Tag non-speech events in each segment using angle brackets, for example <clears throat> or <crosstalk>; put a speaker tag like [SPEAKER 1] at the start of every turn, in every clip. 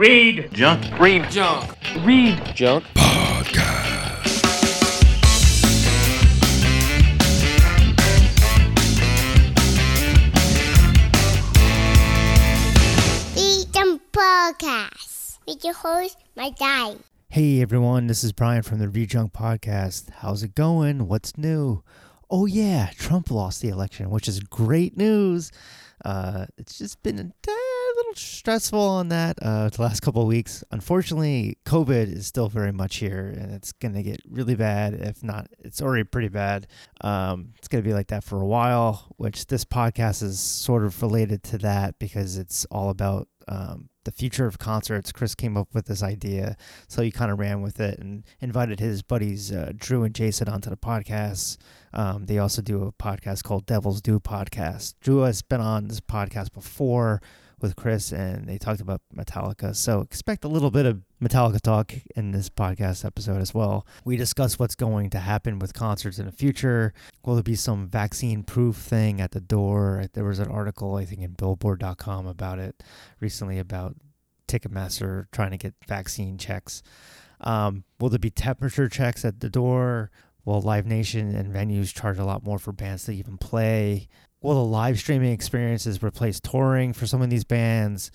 [SPEAKER 1] Read
[SPEAKER 2] Junk.
[SPEAKER 3] Read junk.
[SPEAKER 4] Read
[SPEAKER 3] Junk.
[SPEAKER 5] Freedom Podcast with your host, my guy.
[SPEAKER 6] Hey everyone, this is Brian from the Read Junk Podcast. How's it going? What's new? Oh yeah, Trump lost the election, which is great news. Uh, it's just been a tad little stressful on that uh, the last couple of weeks. Unfortunately, COVID is still very much here, and it's gonna get really bad. If not, it's already pretty bad. Um, it's gonna be like that for a while. Which this podcast is sort of related to that because it's all about um, the future of concerts. Chris came up with this idea, so he kind of ran with it and invited his buddies uh, Drew and Jason onto the podcast. Um, they also do a podcast called Devil's Due Podcast. Drew has been on this podcast before with Chris, and they talked about Metallica. So expect a little bit of Metallica talk in this podcast episode as well. We discuss what's going to happen with concerts in the future. Will there be some vaccine proof thing at the door? There was an article, I think, in Billboard.com about it recently about Ticketmaster trying to get vaccine checks. Um, will there be temperature checks at the door? Will Live Nation and venues charge a lot more for bands to even play? Will the live streaming experiences replace touring for some of these bands?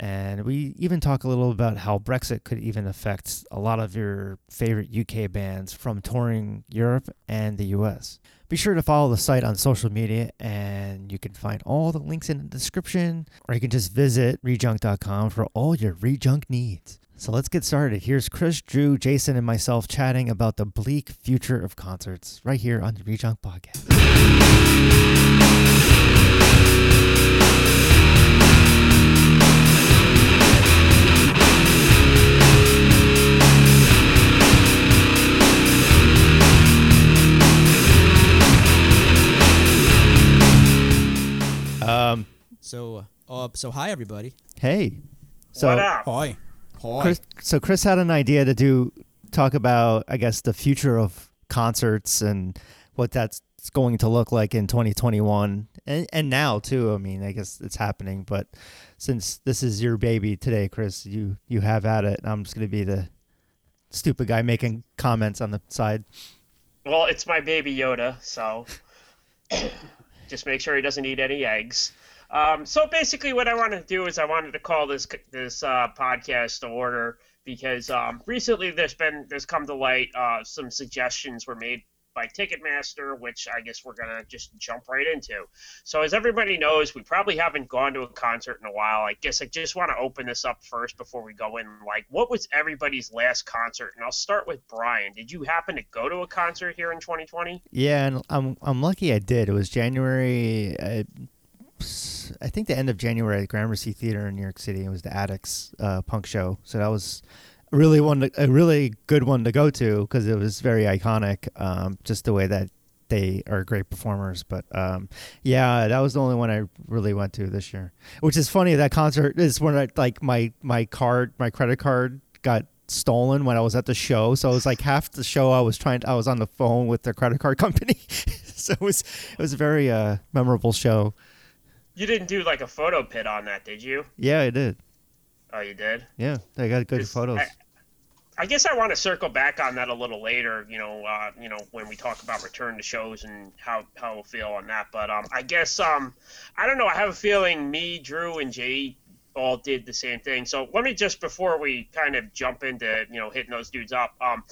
[SPEAKER 6] And we even talk a little about how Brexit could even affect a lot of your favorite UK bands from touring Europe and the US. Be sure to follow the site on social media, and you can find all the links in the description, or you can just visit rejunk.com for all your rejunk needs. So let's get started. Here's Chris, Drew, Jason, and myself chatting about the bleak future of concerts right here on the Rejunk Podcast. Um,
[SPEAKER 7] So, uh, so hi everybody.
[SPEAKER 6] hey. So
[SPEAKER 1] what up?
[SPEAKER 7] Hi. Hi.
[SPEAKER 6] Chris, so Chris had an idea to do talk about, I guess, the future of concerts and what that's going to look like in 2021 and and now too. I mean, I guess it's happening, but since this is your baby today, Chris, you you have at it. I'm just going to be the stupid guy making comments on the side.
[SPEAKER 1] Well, it's my baby Yoda, so <coughs> just make sure he doesn't eat any eggs. Um, so basically, what I wanted to do is I wanted to call this this uh, podcast to order because um, recently there's been there's come to light uh, some suggestions were made by Ticketmaster, which I guess we're gonna just jump right into. So as everybody knows, we probably haven't gone to a concert in a while. I guess I just want to open this up first before we go in. Like, what was everybody's last concert? And I'll start with Brian. Did you happen to go to a concert here in 2020?
[SPEAKER 6] Yeah, and I'm I'm lucky I did. It was January. Uh, I think the end of January at Gramercy Theater in New York City. It was the Adicts uh, punk show. So that was really one, a really good one to go to because it was very iconic. Um, just the way that they are great performers. But um, yeah, that was the only one I really went to this year. Which is funny. That concert is when I like my my card, my credit card got stolen when I was at the show. So it was like half the show I was trying. I was on the phone with the credit card <laughs> company. so it was it was a very uh, memorable show.
[SPEAKER 1] You didn't do like a photo pit on that, did you?
[SPEAKER 6] Yeah, I did.
[SPEAKER 1] Oh, you did.
[SPEAKER 6] Yeah, they got good photos.
[SPEAKER 1] I, I guess I want to circle back on that a little later. You know, uh, you know when we talk about return to shows and how how we'll feel on that. But um, I guess um, I don't know. I have a feeling me, Drew, and Jay all did the same thing. So let me just before we kind of jump into you know hitting those dudes up. Um,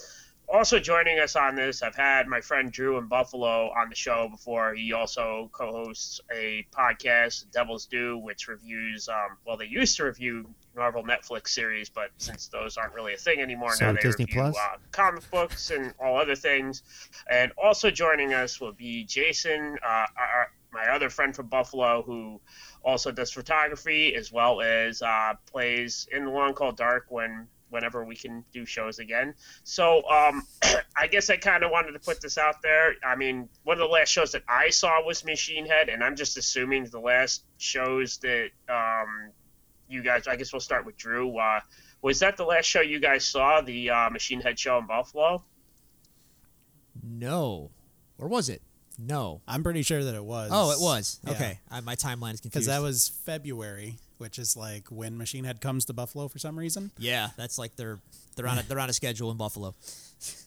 [SPEAKER 1] also joining us on this, I've had my friend Drew in Buffalo on the show before. He also co-hosts a podcast, Devil's Due, which reviews. Um, well, they used to review Marvel Netflix series, but since those aren't really a thing anymore,
[SPEAKER 6] So
[SPEAKER 1] now they
[SPEAKER 6] Disney
[SPEAKER 1] review
[SPEAKER 6] Plus?
[SPEAKER 1] Uh, comic books and all other things. And also joining us will be Jason, uh, our, my other friend from Buffalo, who also does photography as well as uh, plays in the Long Call Dark when whenever we can do shows again. So um, <clears throat> I guess I kind of wanted to put this out there. I mean, one of the last shows that I saw was Machine Head, and I'm just assuming the last shows that um, you guys. I guess we'll start with Drew. Uh, was that the last show you guys saw, the uh, Machine Head show in Buffalo?
[SPEAKER 7] No. Or was it? No.
[SPEAKER 8] I'm pretty sure that it was.
[SPEAKER 7] Oh, it was.
[SPEAKER 8] Yeah.
[SPEAKER 7] Okay. I, my timeline is confused.
[SPEAKER 8] Because that was February
[SPEAKER 2] which is like when Machine Head comes to Buffalo for some reason.
[SPEAKER 7] Yeah, that's like they're they're on a, they're on a schedule in Buffalo.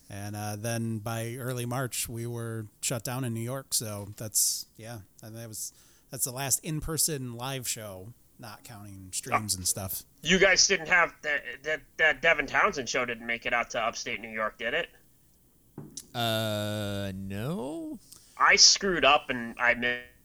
[SPEAKER 2] And uh, then by early March, we were shut down in New York. So that's yeah, and that was that's the last in-person live show, not counting streams and stuff.
[SPEAKER 1] You guys didn't have that that that Devin Townsend show didn't make it out to upstate New York, did it?
[SPEAKER 7] Uh, no.
[SPEAKER 1] I screwed up and I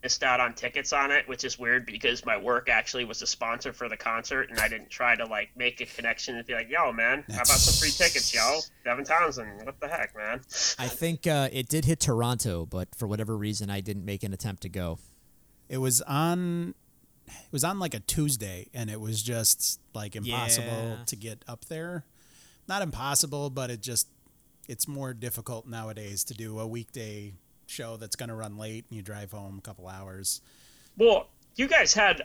[SPEAKER 1] missed out on tickets on it, which is weird because my work actually was a sponsor for the concert, and I didn't try to like make a connection and be like, "Yo, man, how about some free tickets, yo?" Devin Townsend, what the heck, man?
[SPEAKER 7] I think uh, it did hit Toronto, but for whatever reason, I didn't make an attempt to go.
[SPEAKER 2] It was on. It was on like a Tuesday, and it was just like impossible
[SPEAKER 7] Yeah.
[SPEAKER 2] to get up there. Not impossible, but it just it's more difficult nowadays to do a weekday show that's going to run late and you drive home a couple hours.
[SPEAKER 1] Well, you guys had,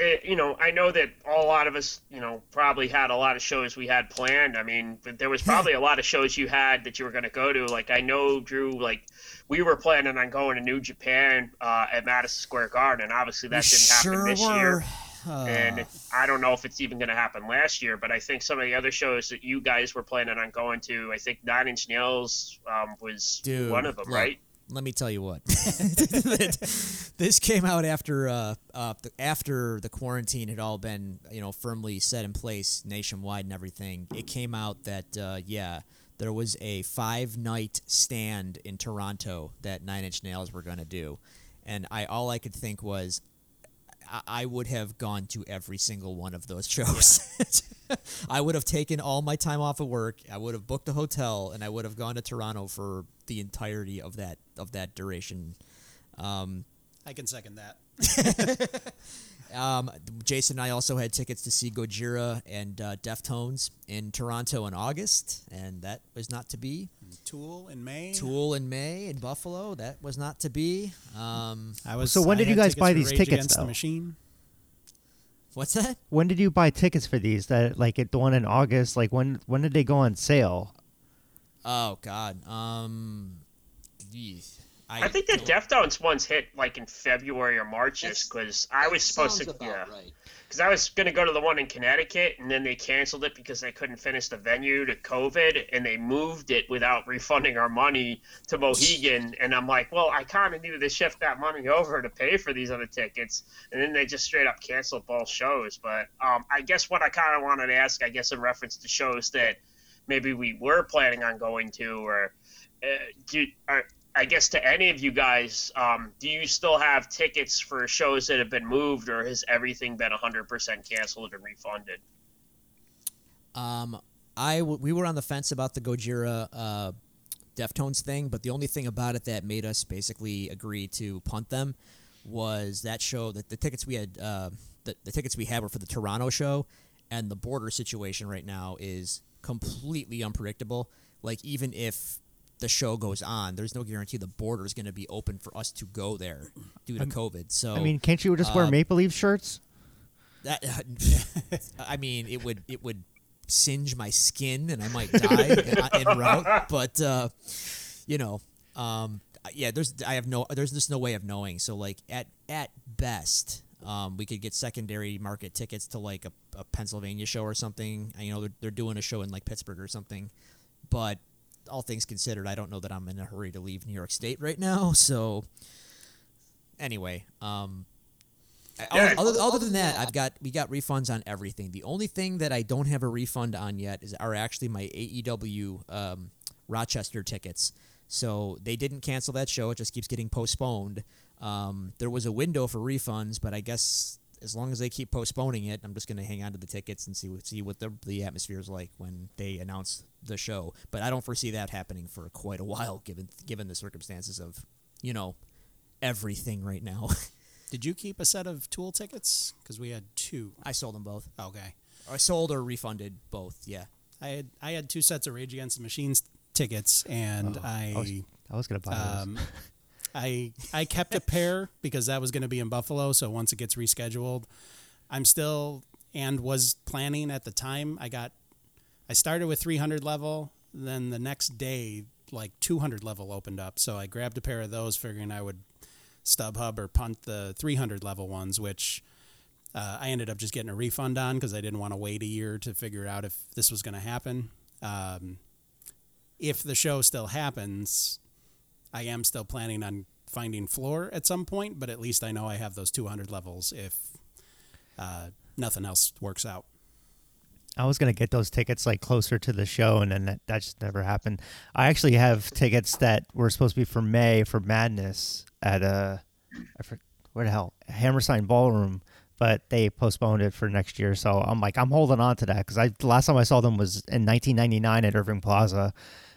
[SPEAKER 1] uh, you know, I know that a lot of us, you know, probably had a lot of shows we had planned. I mean, there was probably a lot of shows you had that you were going to go to. Like I know, Drew, like we were planning on going to New Japan uh, at Madison Square Garden, and obviously that didn't happen this year. <sighs> and I don't know if it's even going to happen last year, but I think some of the other shows that you guys were planning on going to, I think Nine Inch Nails um, was
[SPEAKER 7] Dude,
[SPEAKER 1] one of them, right?
[SPEAKER 7] Let me tell you what. <laughs> <laughs> this came out after uh, uh, the, after the quarantine had all been you know firmly set in place nationwide and everything. It came out that uh, yeah, there was a five night stand in Toronto that Nine Inch Nails were going to do, and I all I could think was. I- would have gone to every single one of those shows. <laughs> I would have taken all my time off of work. I would have booked a hotel, and I would have gone to Toronto for the entirety of that of that duration. Um,
[SPEAKER 2] I can second that. <laughs>
[SPEAKER 7] um, Jason and I also had tickets to see Gojira and uh, Deftones in Toronto in August, and that was not to be.
[SPEAKER 2] Tool in May.
[SPEAKER 7] Tool in May in Buffalo, that was not to be. Um,
[SPEAKER 2] I was.
[SPEAKER 6] So when did you guys buy these tickets,
[SPEAKER 2] Against
[SPEAKER 6] though?
[SPEAKER 2] the Machine.
[SPEAKER 7] what's that?
[SPEAKER 6] When did you buy tickets for these? That like at the one in August. Like when when did they go on sale?
[SPEAKER 7] Oh God. Um, geez.
[SPEAKER 1] I think the Deftones ones hit like in February or March, because I was supposed to, yeah,
[SPEAKER 3] right.
[SPEAKER 1] because I was gonna go to the one in Connecticut, and then they canceled it because they couldn't finish the venue to COVID, and they moved it without refunding our money to Mohegan, and I'm like, well, I kind of needed to shift that money over to pay for these other tickets, and then they just straight up canceled both shows. But um, I guess what I kind of wanted to ask, I guess in reference to shows that maybe we were planning on going to, or uh, do are, I guess to any of you guys, um, do you still have tickets for shows that have been moved, or has everything been 100% canceled and refunded?
[SPEAKER 7] Um, I w- we were on the fence about the Gojira uh, Deftones thing, but the only thing about it that made us basically agree to punt them was that show that the tickets we had uh, the, the tickets we had were for the Toronto show, and the border situation right now is completely unpredictable. Like even if the show goes on, there's no guarantee the border is going to be open for us to go there due to COVID. So
[SPEAKER 6] I mean, can't you just wear
[SPEAKER 7] uh,
[SPEAKER 6] Maple Leaf shirts?
[SPEAKER 7] that <laughs> I mean, it would it would singe my skin and I might die en en route. But uh, you know, um, yeah, there's I have no there's just no way of knowing. So like at at best, um, we could get secondary market tickets to like a, a Pennsylvania show or something. You know, they're, they're doing a show in like Pittsburgh or something. But all things considered, I don't know that I'm in a hurry to leave New York State right now. <laughs> So anyway, um,
[SPEAKER 1] Yeah,
[SPEAKER 7] other, other, than that- I've got we got refunds on everything. The only thing that I don't have a refund on yet is are actually my AEW um, Rochester tickets. So they didn't cancel that show; it just keeps getting postponed. Um, there was a window for refunds, but I guess as long as they keep postponing it, I'm just going to hang on to the tickets and see what see what the the atmosphere is like when they announce the show. But I don't foresee that happening for quite a while, given given the circumstances of you know everything right now. <laughs>
[SPEAKER 2] Did you keep a set of Tool tickets? Because we had two.
[SPEAKER 7] I sold them both.
[SPEAKER 2] Okay.
[SPEAKER 7] I sold or refunded both. Yeah.
[SPEAKER 2] I had I had two sets of Rage Against the Machines tickets, and I
[SPEAKER 6] I was, I was gonna buy those.
[SPEAKER 2] Um, <laughs> I I kept a pair because that was going to be in Buffalo. So once it gets rescheduled, I'm still and was planning at the time. I got I started with 300 level, then the next day like 200 level opened up. So I grabbed a pair of those, figuring I would StubHub or punt the 300 level ones, which uh, I ended up just getting a refund on because I didn't want to wait a year to figure out if this was going to happen. Um, if the show still happens, I am still planning on finding floor at some point, but at least I know I have those 200 levels if uh, nothing else works out.
[SPEAKER 6] I was gonna get those tickets like closer to the show, and then that, that just never happened. I actually have tickets that were supposed to be for May for Madness at uh, I where the hell Hammerstein Ballroom, but they postponed it for next year. So I'm like I'm holding on to that because I last time I saw them was in 1999 at Irving Plaza,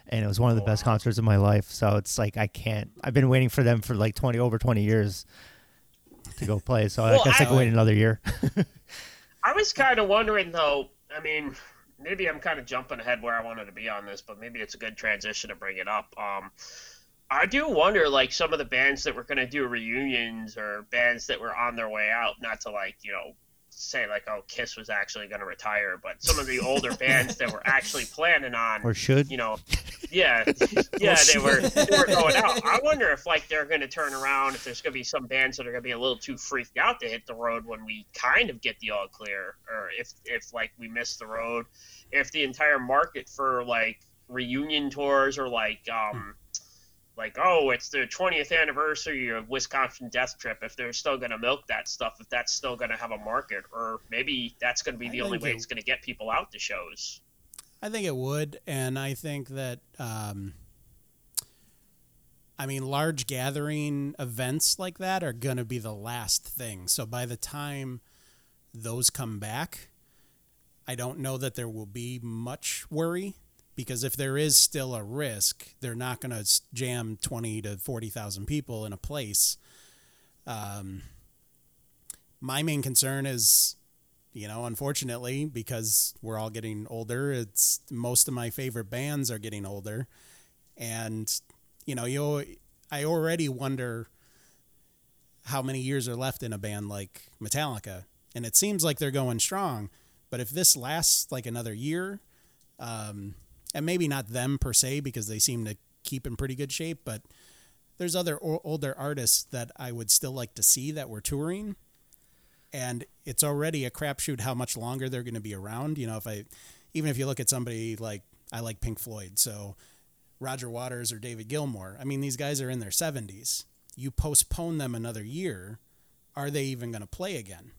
[SPEAKER 6] and it was one of the best concerts of my life. So it's like I can't. I've been waiting for them for like 20 over 20 years to go play. So
[SPEAKER 1] Well,
[SPEAKER 6] I guess I,
[SPEAKER 1] I-
[SPEAKER 6] can wait another year.
[SPEAKER 1] I was kind of wondering though. I mean, maybe I'm kind of jumping ahead where I wanted to be on this, but maybe it's a good transition to bring it up. Um, I do wonder, like some of the bands that were going to do reunions or bands that were on their way out. Not to like you know say like oh Kiss was actually going to retire, but some of the older <laughs> bands that were actually planning on
[SPEAKER 6] or should
[SPEAKER 1] you know, yeah, <laughs> <laughs> yeah, they were they were going out. I wonder if like they're going to turn around. If there's going to be some bands that are going to be a little too freaked out to hit the road when we kind of get the all clear, or if if like we miss the road, if the entire market for like reunion tours or like um. Like oh, it's the 20th anniversary of Wisconsin Death Trip. If they're still going to milk that stuff, if that's still going to have a market, or maybe that's going to be the only way
[SPEAKER 2] it-
[SPEAKER 1] it's going to get people out to shows.
[SPEAKER 2] I think it would, and I think that um, I mean large gathering events like that are going to be the last thing. So by the time those come back, I don't know that there will be much worry because if there is still a risk, they're not going to jam twenty to forty thousand people in a place. Um, my main concern is you know, unfortunately, because we're all getting older, it's most of my favorite bands are getting older, and you know, you I already wonder how many years are left in a band like Metallica, and it seems like they're going strong. But if this lasts like another year, um, and maybe not them per se because they seem to keep in pretty good shape, but there's other older artists that I would still like to see that were touring and it's already a crapshoot how much longer they're going to be around. You know, if I, even if you look at somebody like I like Pink Floyd, so Roger Waters or David Gilmour. I mean, these guys are in their seventies. You postpone them another year, are they even going to play again?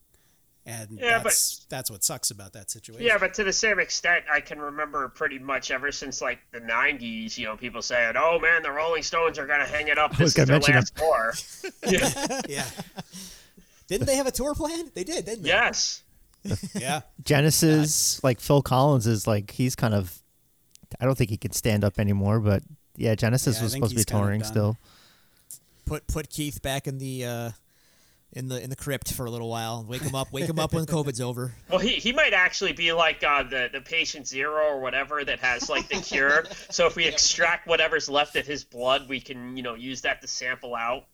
[SPEAKER 2] And
[SPEAKER 1] Yeah, but-
[SPEAKER 2] that's that's what sucks about that situation.
[SPEAKER 1] Yeah, but to the same extent, I can remember pretty much ever since like the '90s. You know, people saying, "Oh man, the Rolling Stones are gonna hang it up.
[SPEAKER 6] I
[SPEAKER 1] This is their last tour." <laughs> yeah.
[SPEAKER 2] yeah,
[SPEAKER 7] Didn't they have a tour plan? They did, didn't they?
[SPEAKER 1] Yes.
[SPEAKER 2] yeah.
[SPEAKER 6] Genesis, like Phil Collins, is like he's kind of. I don't think he can stand up anymore, but yeah, Genesis
[SPEAKER 2] Yeah,
[SPEAKER 6] was supposed to be touring still.
[SPEAKER 7] Put put Keith back in the uh, in the in the crypt for a little while. Wake him up. Wake him up when <laughs> COVID's over.
[SPEAKER 1] Well, he, he might actually be like uh, the the patient zero or whatever that has like the cure. <laughs> so if we extract whatever's left of his blood, we can you know use that to sample out.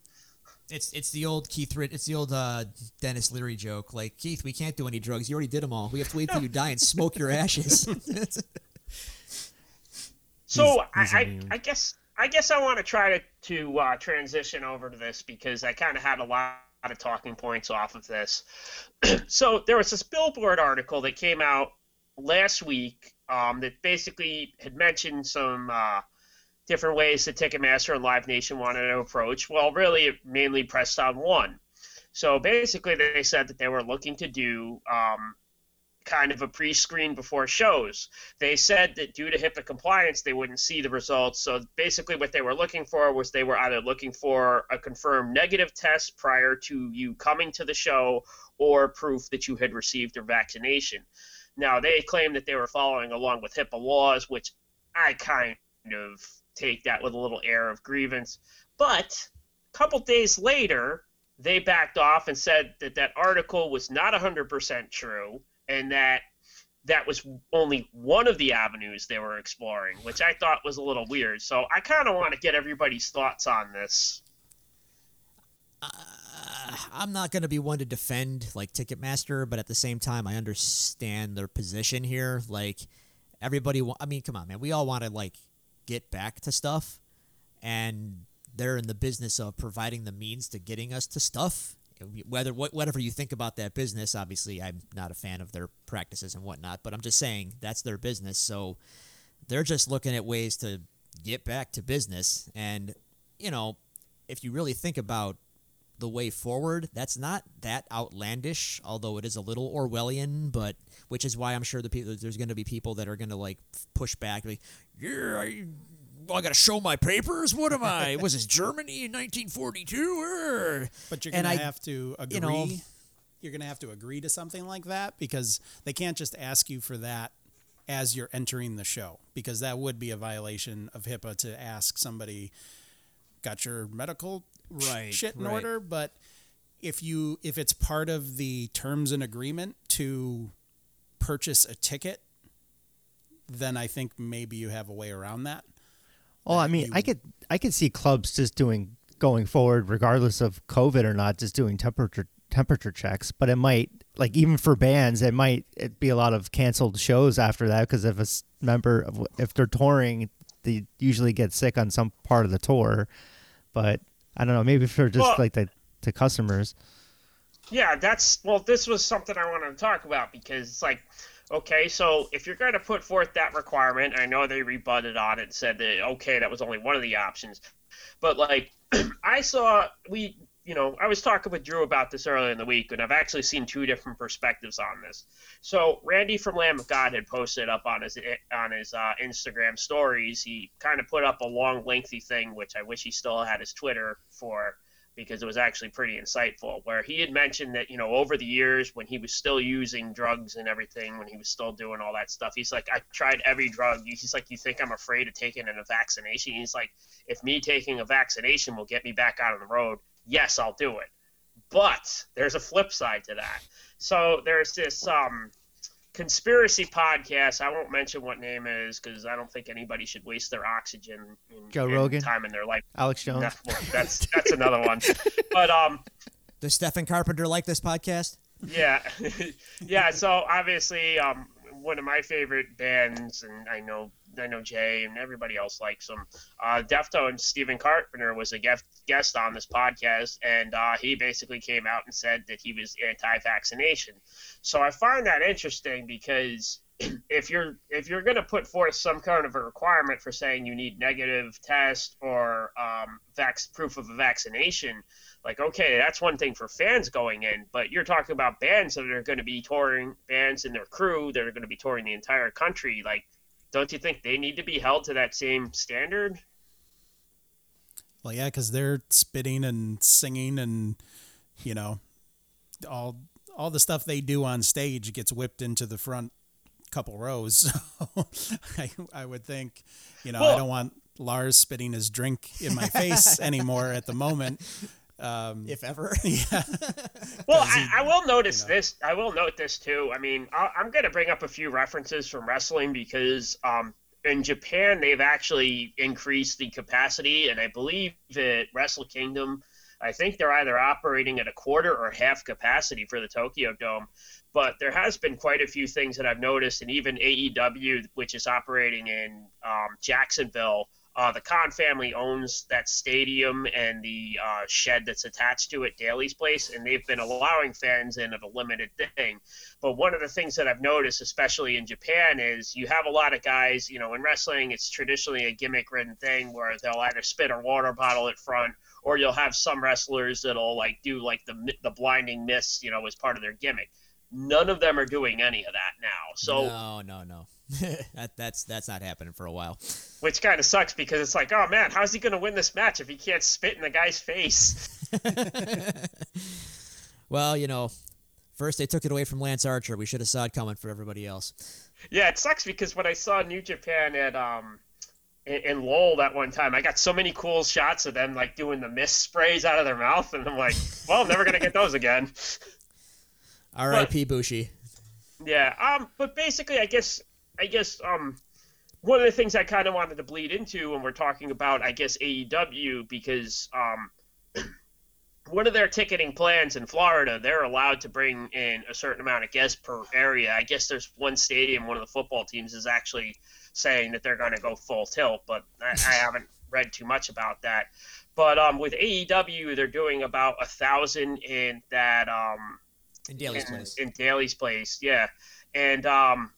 [SPEAKER 7] It's it's the old Keith. Rid- It's the old uh, Denis Leary joke. Like Keith, we can't do any drugs. You already did them all. We have to wait till you die and smoke your ashes. <laughs>
[SPEAKER 1] So
[SPEAKER 6] He's- he's
[SPEAKER 1] I, I. I guess I guess I want to try to to uh, transition over to this because I kind of had a lot of talking points off of this. <clears throat> so there was this Billboard article that came out last week um, that basically had mentioned some uh, different ways that Ticketmaster and Live Nation wanted to approach. Well, really, it mainly pressed on one. So basically, they said that they were looking to do um, kind of a pre-screen before shows. They said that due to HIPAA compliance, they wouldn't see the results. So basically, what they were looking for was they were either looking for a confirmed negative test prior to you coming to the show or proof that you had received your vaccination. Now, they claim that they were following along with HIPAA laws, which I kind of take that with a little air of grievance. But a couple days later, they backed off and said that that article was not 100% true and that that was only one of the avenues they were exploring, which I thought was a little weird. So I kind of want to get everybody's thoughts on this.
[SPEAKER 7] Uh, I'm not going to be one to defend like Ticketmaster, but at the same time, I understand their position here. Like everybody, wa- I mean, come on, man, we all want to like get back to stuff, and they're in the business of providing the means to getting us to stuff. Whether what whatever you think about that business, obviously I'm not a fan of their practices and whatnot, but I'm just saying that's their business. So they're just looking at ways to get back to business. And you know, if you really think about the way forward, that's not that outlandish, although it is a little Orwellian, but which is why I'm sure the people there's going to be people that are going to like push back, like, yeah, I, well, I got to show my papers. What am I? Was this Germany in 1942?
[SPEAKER 2] But you're gonna
[SPEAKER 7] I-
[SPEAKER 2] have to agree.
[SPEAKER 7] you know-
[SPEAKER 2] you're gonna have to agree to something like that because they can't just ask you for that as you're entering the show because that would be a violation of HIPAA to ask somebody, "Got your medical
[SPEAKER 7] Right,
[SPEAKER 2] shit in
[SPEAKER 7] right.
[SPEAKER 2] order?" But if you if it's part of the terms and agreement to purchase a ticket, then I think maybe you have a way around that.
[SPEAKER 6] Well, I mean, I could I could see clubs just doing going forward, regardless of COVID or not, just doing temperature temperature checks. But it might like even for bands, it might it be a lot of canceled shows after that because if a member of if they're touring, they usually get sick on some part of the tour. But I don't know, maybe for just
[SPEAKER 1] Well-
[SPEAKER 6] like the to customers.
[SPEAKER 1] Yeah, that's well. This was something I wanted to talk about because it's like, okay, so if you're going to put forth that requirement, I know they rebutted on it and said that okay, that was only one of the options, but like, <clears throat> I saw we, you know, I was talking with Drew about this earlier in the week, and I've actually seen two different perspectives on this. So Randy from Lamb of God had posted up on his on his uh, Instagram stories. He kind of put up a long, lengthy thing, which I wish he still had his Twitter for because it was actually pretty insightful. Where he had mentioned that you know over the years when he was still using drugs and everything, when he was still doing all that stuff, he's like, I tried every drug. He's like, you think I'm afraid of taking a vaccination? He's like, if me taking a vaccination will get me back out on the road, yes, I'll do it. But there's a flip side to that. So there's this um, conspiracy podcast. I won't mention what name it is because I don't think anybody should waste their oxygen in,
[SPEAKER 6] Joe
[SPEAKER 1] in
[SPEAKER 6] Rogan?
[SPEAKER 1] time in their life.
[SPEAKER 6] Alex Jones.
[SPEAKER 1] No, that's that's another one. <laughs> But um,
[SPEAKER 7] Does Stephen Carpenter like this podcast?
[SPEAKER 1] yeah, <laughs> yeah. So obviously, um, one of my favorite bands, and I know I know Jay and everybody else likes them. Uh, Deftones. Stephen Carpenter was a guest guest on this podcast, and uh, he basically came out and said that he was anti-vaccination. So I find that interesting because <clears throat> if you're if you're going to put forth some kind of a requirement for saying you need negative test or um, vac- proof of a vaccination, like okay, that's one thing for fans going in, but you're talking about bands that are going to be touring, bands and their crew that are going to be touring the entire country. Like, don't you think they need to be held to that same standard?
[SPEAKER 2] Well, yeah, because they're spitting and singing, and you know, all all the stuff they do on stage gets whipped into the front couple rows. <laughs> So I, I would think, you know, I don't want Lars spitting his drink in my face <laughs> anymore at the moment. Um,
[SPEAKER 7] If ever. <laughs>
[SPEAKER 2] yeah, <laughs>
[SPEAKER 1] Well,
[SPEAKER 2] he-
[SPEAKER 1] I, I will notice
[SPEAKER 2] you know.
[SPEAKER 1] this. I will note this too. I mean, I, I'm going to bring up a few references from wrestling because um, in Japan they've actually increased the capacity, and I believe at Wrestle Kingdom, I think they're either operating at a quarter or half capacity for the Tokyo Dome. But there has been quite a few things that I've noticed, and even AEW, which is operating in um, Jacksonville. Uh, the Khan family owns that stadium and the uh, shed that's attached to it, Daly's Place, and they've been allowing fans in of a limited thing. But one of the things that I've noticed, especially in Japan, is you have a lot of guys, you know, in wrestling, it's traditionally a gimmick ridden thing where they'll either spit a water bottle at front or you'll have some wrestlers that'll like do like the the blinding mist, you know, as part of their gimmick. None of them are doing any of that now. So
[SPEAKER 7] no, no, no. <laughs> that, that's that's not happening for a while.
[SPEAKER 1] which kind of sucks because it's like, oh man, how's he going to win this match if he can't spit in the guy's face? <laughs>
[SPEAKER 7] Well, you know, first they took it away from Lance Archer. We should have saw it coming for everybody else.
[SPEAKER 1] Yeah, it sucks because when I saw New Japan at um in, in Lowell that one time, I got so many cool shots of them like doing the mist sprays out of their mouth, and I'm like, well, I'm never gonna get those again. <laughs>
[SPEAKER 7] R.I.P. Bushi.
[SPEAKER 1] Yeah. Um. But basically, I guess I guess um one of the things I kind of wanted to bleed into when we're talking about I guess AEW because um <clears throat> one of their ticketing plans in Florida, they're allowed to bring in a certain amount of guests per area. I guess there's one stadium, one of the football teams is actually saying that they're going to go full tilt, but I, I <laughs> haven't read too much about that. But um, with AEW, they're doing about a thousand in that um,
[SPEAKER 7] In Daly's place.
[SPEAKER 1] in Daly's place, yeah. And um,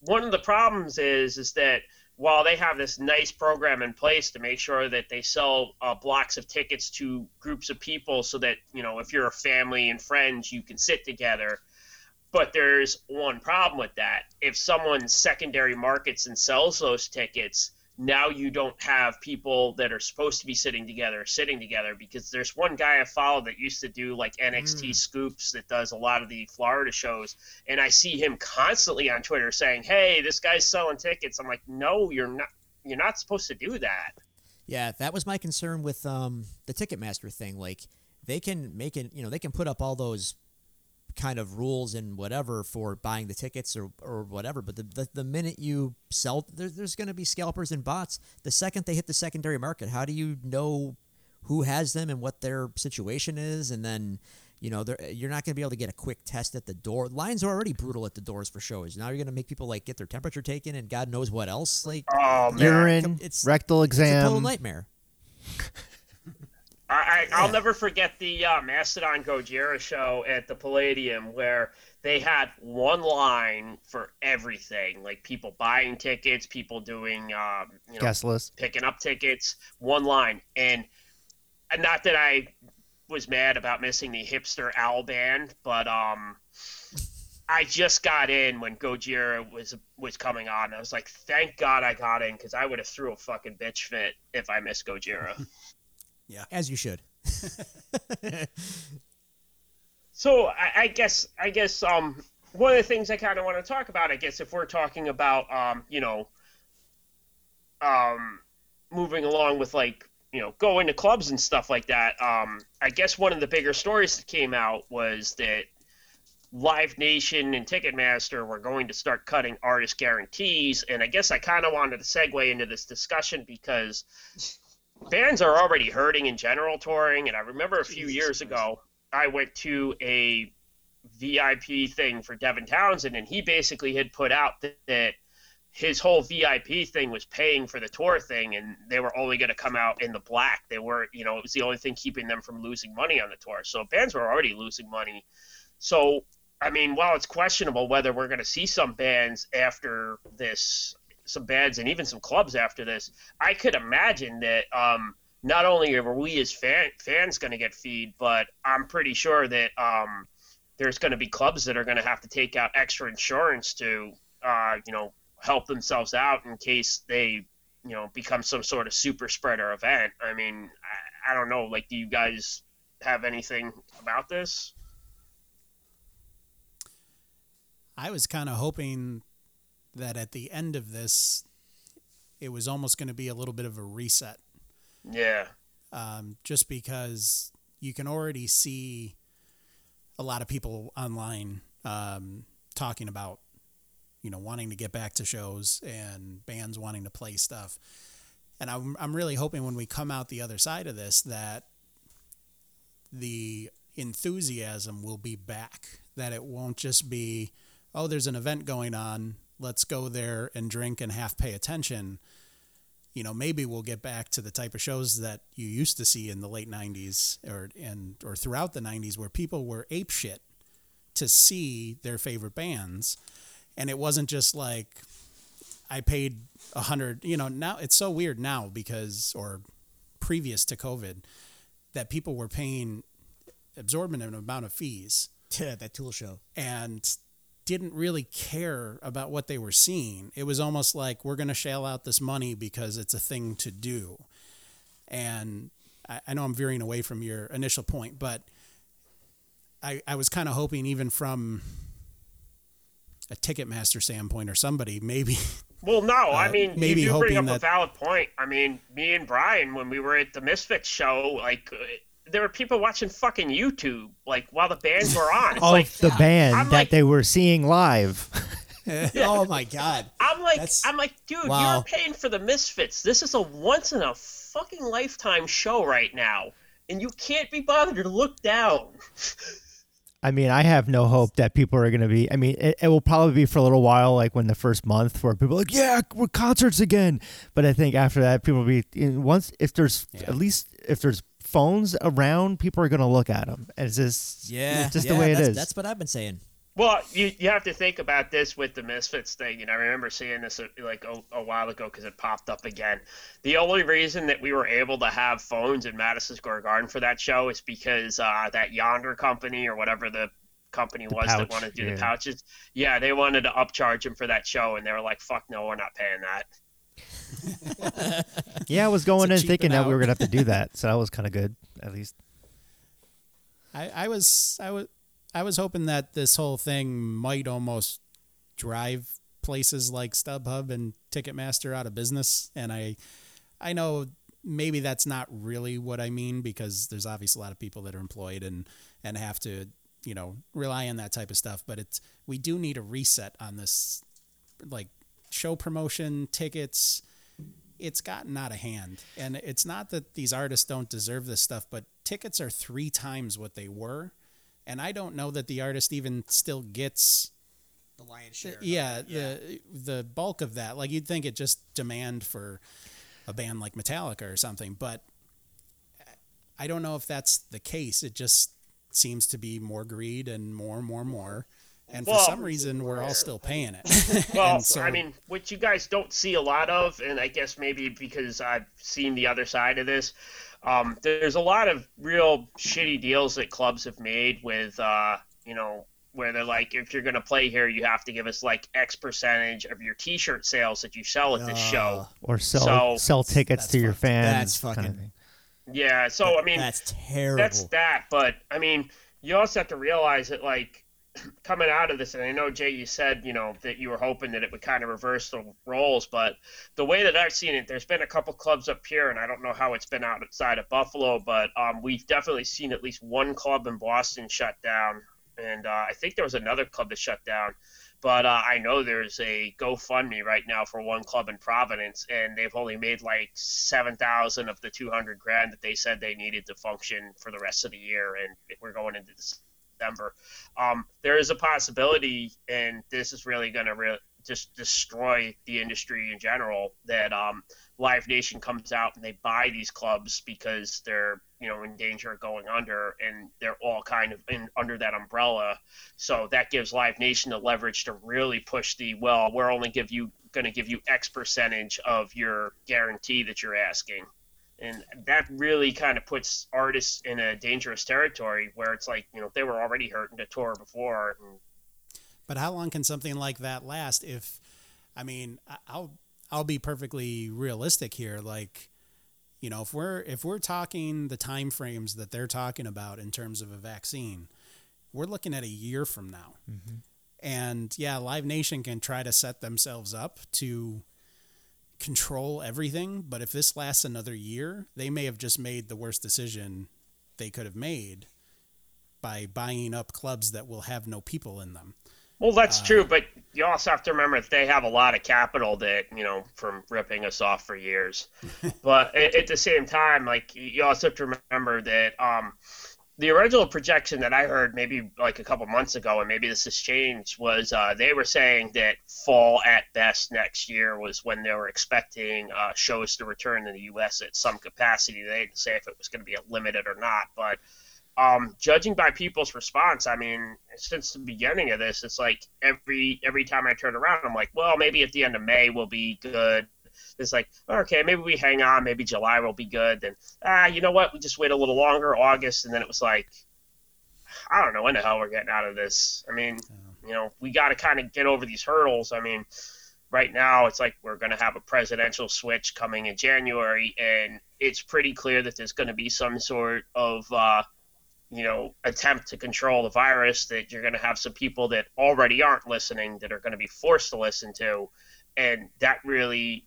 [SPEAKER 1] one of the problems is is that while they have this nice program in place to make sure that they sell uh, blocks of tickets to groups of people, so that you know if you're a family and friends, you can sit together. But there's one problem with that. If someone secondary markets and sells those tickets, now you don't have people that are supposed to be sitting together sitting together because there's one guy I follow that used to do like NXT scoops that does a lot of the Florida shows and I see him constantly on Twitter saying, "Hey, this guy's selling tickets." I'm like, "No, you're not you're not supposed to do that."
[SPEAKER 7] Yeah, that was my concern with um, the Ticketmaster thing. Like they can make it, you know, they can put up all those kind of rules and whatever for buying the tickets or, or whatever. But the, the, the minute you sell, there, there's going to be scalpers and bots. The second they hit the secondary market, how do you know who has them and what their situation is? And then, you know, you're not going to be able to get a quick test at the door. Lines are already brutal at the doors for shows. Now you're going to make people like get their temperature taken and God knows what else. Like,
[SPEAKER 1] Oh
[SPEAKER 6] Urine,
[SPEAKER 7] It's-
[SPEAKER 6] rectal
[SPEAKER 7] it's a total
[SPEAKER 6] exam.
[SPEAKER 7] nightmare. <laughs>
[SPEAKER 1] I, I I'll never forget the uh, Mastodon Gojira show at the Palladium where they had one line for everything, like people buying tickets, people doing um, you know
[SPEAKER 6] Guest list.
[SPEAKER 1] picking up tickets, one line. And and not that I was mad about missing the hipster owl band, but um I just got in when Gojira was was coming on. I was like, thank God I got in because I would have threw a fucking bitch fit if I missed Gojira. <laughs>
[SPEAKER 7] As you should. <laughs>
[SPEAKER 1] So I, I guess I guess um one of the things I kind of want to talk about, I guess, if we're talking about um you know um moving along with like you know going to clubs and stuff like that, um I guess one of the bigger stories that came out was that Live Nation and Ticketmaster were going to start cutting artist guarantees, and I guess I kind of wanted to segue into this discussion because bands are already hurting in general touring, and I remember a few years ago I went to a VIP thing for Devin Townsend, and he basically had put out that, that his whole VIP thing was paying for the tour thing, and they were only going to come out in the black. They were, you know, it was the only thing keeping them from losing money on the tour. So bands were already losing money. So, I mean, while it's questionable whether we're going to see some bands after this, some bands and even some clubs after this, I could imagine that um, not only are we as fan, fans going to get feed, but I'm pretty sure that um, there's going to be clubs that are going to have to take out extra insurance to, uh, you know, help themselves out in case they, you know, become some sort of super spreader event. I mean, I, I don't know. Like, do you guys have anything about this?
[SPEAKER 2] I was kind of hoping that at the end of this, it was almost going to be a little bit of a reset,
[SPEAKER 1] Yeah.
[SPEAKER 2] um, just because you can already see a lot of people online um, talking about, you know, wanting to get back to shows and bands wanting to play stuff. And I'm, I'm really hoping when we come out the other side of this that the enthusiasm will be back, that it won't just be, oh, there's an event going on, let's go there and drink and half pay attention. You know, maybe we'll get back to the type of shows that you used to see in the late '90s or and or throughout the '90s, where people were ape shit to see their favorite bands, and it wasn't just like I paid a hundred. You know, now it's so weird now because or previous to COVID that people were paying absorbent amount of fees to <laughs>
[SPEAKER 7] that tool show.
[SPEAKER 2] and didn't really care about what they were seeing. It was almost like we're going to shell out this money because it's a thing to do. And I, I know I'm veering away from your initial point, but I, I was kind of hoping, even from a Ticketmaster standpoint or somebody, maybe <laughs>
[SPEAKER 1] Well, no, I
[SPEAKER 2] Uh,
[SPEAKER 1] mean,
[SPEAKER 2] maybe
[SPEAKER 1] you do bring up a valid point. I mean, me and Brian, when we were at the Misfits show, like, there were people watching fucking YouTube, like, while the bands were on. It's
[SPEAKER 6] Of
[SPEAKER 1] like,
[SPEAKER 6] the band
[SPEAKER 1] I'm
[SPEAKER 6] that
[SPEAKER 1] like-
[SPEAKER 6] they were seeing live. <laughs>
[SPEAKER 7] oh my god.
[SPEAKER 1] I'm like,
[SPEAKER 7] That's-
[SPEAKER 1] I'm like, dude,
[SPEAKER 7] Wow.
[SPEAKER 1] you're paying for the Misfits. This is a once in a fucking lifetime show right now, and you can't be bothered to look down.
[SPEAKER 6] I mean, I have no hope that people are going to be. I mean, it, it will probably be for a little while, like when the first month, where people are like, yeah, we're concerts again. But I think after that, people will be once if there's
[SPEAKER 2] Yeah.
[SPEAKER 6] at least if there's phones around, people are going to look at them. It's just
[SPEAKER 7] Yeah,
[SPEAKER 6] it's just
[SPEAKER 7] yeah,
[SPEAKER 6] the way it is.
[SPEAKER 7] that's, what I've been saying.
[SPEAKER 1] Well, you, you have to think about this with the Misfits thing, and I remember seeing this uh, like a, a while ago because it popped up again. The only reason that we were able to have phones in Madison Square Garden for that show is because uh, that Yondr company or whatever the company
[SPEAKER 6] The
[SPEAKER 1] was that wanted to do
[SPEAKER 6] yeah.
[SPEAKER 1] the pouches, yeah, they wanted to upcharge them for that show, and they were like, "Fuck no, we're not paying that." <laughs>
[SPEAKER 6] yeah, I was going in thinking that we were going to have to do that, so that was kind of good, at least.
[SPEAKER 2] I, I was I was I was hoping that this whole thing might almost drive places like StubHub and Ticketmaster out of business. And I I know maybe that's not really what I mean because there's obviously a lot of people that are employed and and have to you know rely on that type of stuff. But it's we do need a reset on this like show promotion tickets it's gotten out of hand. And it's not that these artists don't deserve this stuff, but tickets are three times what they were. And I don't know that the artist even still gets
[SPEAKER 7] The lion's share.
[SPEAKER 2] yeah, the the bulk of that. Like you'd think it just demand for a band like Metallica or something, but I don't know if that's the case. It just seems to be more greed and more and more and more. For
[SPEAKER 1] Well-
[SPEAKER 2] some reason we're all still paying it. <laughs>
[SPEAKER 1] Well,
[SPEAKER 2] so-
[SPEAKER 1] I mean, what you guys don't see a lot of, and I guess maybe because I've seen the other side of this, um, there's a lot of real shitty deals that clubs have made with, uh, you know, where they're like, if you're going to play here, you have to give us like X percentage of your T-shirt sales that you sell at this show.
[SPEAKER 6] Or sell
[SPEAKER 1] So-
[SPEAKER 6] sell tickets to your
[SPEAKER 2] fucked.
[SPEAKER 6] fans.
[SPEAKER 7] That's
[SPEAKER 6] kind of
[SPEAKER 7] fucking-
[SPEAKER 6] thing.
[SPEAKER 1] Yeah, so I mean,
[SPEAKER 7] that's terrible.
[SPEAKER 1] that's that. But I mean, you also have to realize that like coming out of this, and I know Jay, you said you know that you were hoping that it would kind of reverse the roles, but the way that I've seen it, there's been a couple clubs up here, and I don't know how it's been outside of Buffalo, but um, we've definitely seen at least one club in Boston shut down, and uh, I think there was another club that shut down. But uh, I know there's a GoFundMe right now for one club in Providence, and they've only made like seven thousand of the two hundred grand that they said they needed to function for the rest of the year, and we're going into December. Um, there is a possibility, and this is really going to re- just destroy the industry in general. That um, Live Nation comes out and they buy these clubs because they're you know in danger of going under, and they're all kind of in under that umbrella. So that gives Live Nation the leverage to really push the well. We're only give you going to give you X percentage of your guarantee that you're asking. And that really kind of puts artists in a dangerous territory where it's like, you know, they were already hurting to tour before. And
[SPEAKER 2] But how long can something like that last? If, I mean, I- I'll I'll be perfectly realistic here. Like, you know, if we're if we're talking the time frames that they're talking about in terms of a vaccine, we're looking at a year from now. Mm-hmm. And yeah, Live Nation can try to set themselves up to control everything, but if this lasts another year, they may have just made the worst decision they could have made by buying up clubs that will have no people in them.
[SPEAKER 1] Well, that's true, but you also have to remember that they have a lot of capital that you know from ripping us off for years. <laughs> but at, at the same time, like you also have to remember that um, the original projection that I heard maybe like a couple months ago, and maybe this has changed, was uh, they were saying that fall at best next year was when they were expecting uh, shows to return in the U.S. at some capacity. They didn't say if it was going to be limited or not, but um, judging by people's response, I mean, since the beginning of this, it's like every every time I turn around, I'm like, well, maybe at the end of May will be good. It's like, okay, maybe we hang on, maybe July will be good. Then, ah, you know what? We just wait a little longer, August, and then it was like, I don't know when the hell we're getting out of this. I mean, you know, we got to kind of get over these hurdles. I mean, right now it's like we're going to have a presidential switch coming in January, and it's pretty clear that there's going to be some sort of uh, you know, attempt to control the virus, that you're going to have some people that already aren't listening that are going to be forced to listen to, and that really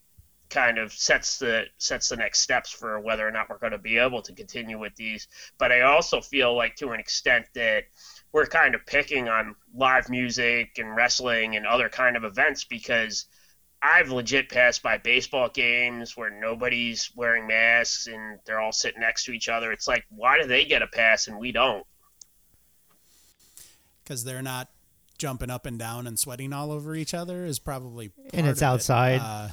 [SPEAKER 1] kind of sets the sets the next steps for whether or not we're going to be able to continue with these. But I also feel like to an extent that we're kind of picking on live music and wrestling and other kind of events because I've legit passed by baseball games where nobody's wearing masks and they're all sitting next to each other. It's like, why do they get a pass and we don't?
[SPEAKER 2] because they're not jumping up and down and sweating all over each other is probably
[SPEAKER 6] And it's
[SPEAKER 2] of it.
[SPEAKER 6] outside.
[SPEAKER 2] Uh,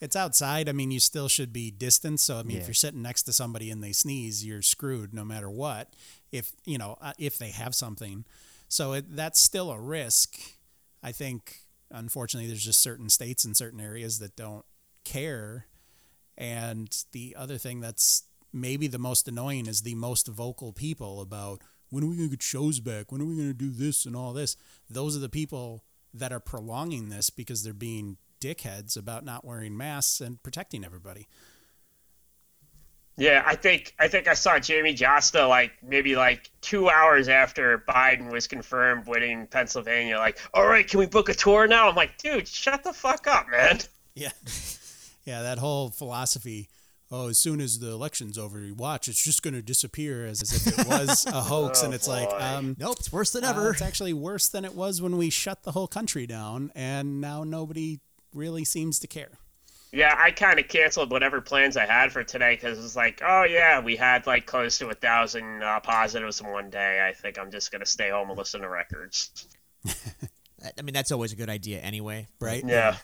[SPEAKER 2] it's outside. I mean, you still should be distant. So I mean,
[SPEAKER 6] Yeah.
[SPEAKER 2] if you're sitting next to somebody and they sneeze, you're screwed no matter what. If you know uh, if they have something, so it, that's still a risk. I think unfortunately there's just certain states and certain areas that don't care. And the other thing that's maybe the most annoying is the most vocal people about when are we going to get shows back? When are we going to do this and all this? Those are the people that are prolonging this because they're being dickheads about not wearing masks and protecting everybody.
[SPEAKER 1] Yeah, I think I think I saw Jamey Jasta like maybe like two hours after Biden was confirmed winning Pennsylvania. Like, all right, can we book a tour now? I'm like, dude, shut the fuck up, man. <laughs>
[SPEAKER 2] Yeah. <laughs> Yeah, that whole philosophy. Oh, as soon as the election's over, you watch, it's just going to disappear as, as if it was a <laughs> hoax. and it's like, um,
[SPEAKER 7] Nope, it's worse than
[SPEAKER 2] uh,
[SPEAKER 7] ever.
[SPEAKER 2] it's actually worse than it was when we shut the whole country down, and now nobody really seems to care.
[SPEAKER 1] Yeah, I kind of canceled whatever plans I had for today because it was like, oh yeah, we had like close to a thousand uh, positives in one day. I think I'm just gonna stay home and listen to records. <laughs>
[SPEAKER 7] I mean, that's always a good idea anyway.
[SPEAKER 2] Right?
[SPEAKER 1] Yeah,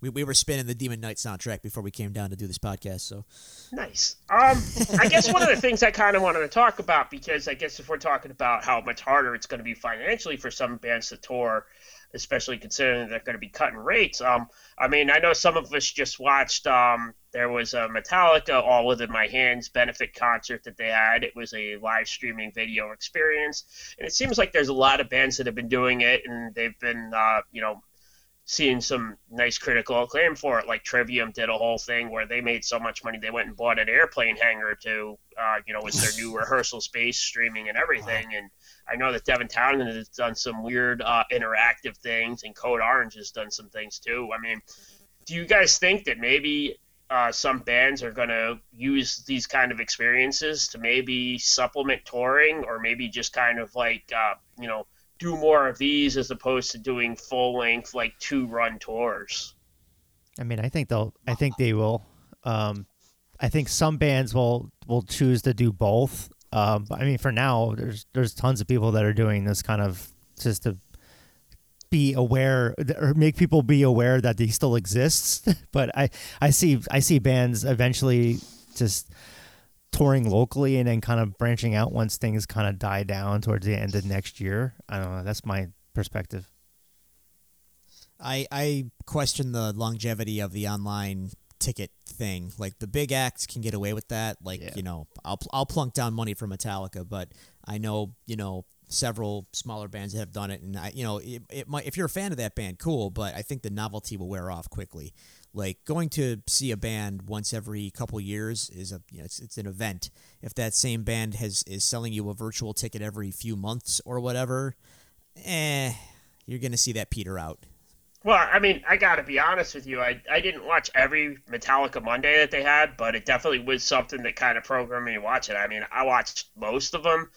[SPEAKER 7] We, we were spinning the Demon Knight soundtrack before we came down to do this podcast, so
[SPEAKER 1] nice. Um, I guess one of the things I kind of wanted to talk about because I guess if we're talking about how much harder it's going to be financially for some bands to tour, especially considering they're going to be cutting rates. Um, I mean, I know some of us just watched. Um, there was a Metallica All Within My Hands benefit concert that they had. It was a live streaming video experience, and it seems like there's a lot of bands that have been doing it, and they've been, uh, you know, seeing some nice critical acclaim for it. Like Trivium did a whole thing where they made so much money they went and bought an airplane hangar to, uh, you know, was their new <sighs> rehearsal space, streaming and everything. And I know that Devin Townsend has done some weird uh, interactive things, and Code Orange has done some things too. I mean, do you guys think that maybe uh, some bands are going to use these kind of experiences to maybe supplement touring, or maybe just kind of like, uh, you know, do more of these as opposed to doing full length like two run tours?
[SPEAKER 6] I mean, I think they'll. I think they will. Um, I think some bands will will choose to do both. Um, but I mean, for now, there's there's tons of people that are doing this kind of just to be aware or make people be aware that he still exists. <laughs> but I I see I see bands eventually just touring locally and then kind of branching out once things kind of die down towards the end of next year. I don't know. That's my perspective.
[SPEAKER 7] I I question the longevity of the online ticket thing. Like the big acts can get away with that. Like
[SPEAKER 6] Yeah.
[SPEAKER 7] you know, I'll I'll plunk down money for Metallica, but I know you know several smaller bands that have done it, and I you know it, it might if you're a fan of that band, cool. But I think the novelty will wear off quickly. Like going to see a band once every couple years is a you know, it's, it's an event. If that same band has is selling you a virtual ticket every few months or whatever, eh, you're gonna see that peter out.
[SPEAKER 1] Well, I mean, I got to be honest with you. I, I didn't watch every Metallica Monday that they had, but it definitely was something that kind of programmed me to watch it. I mean, I watched most of them,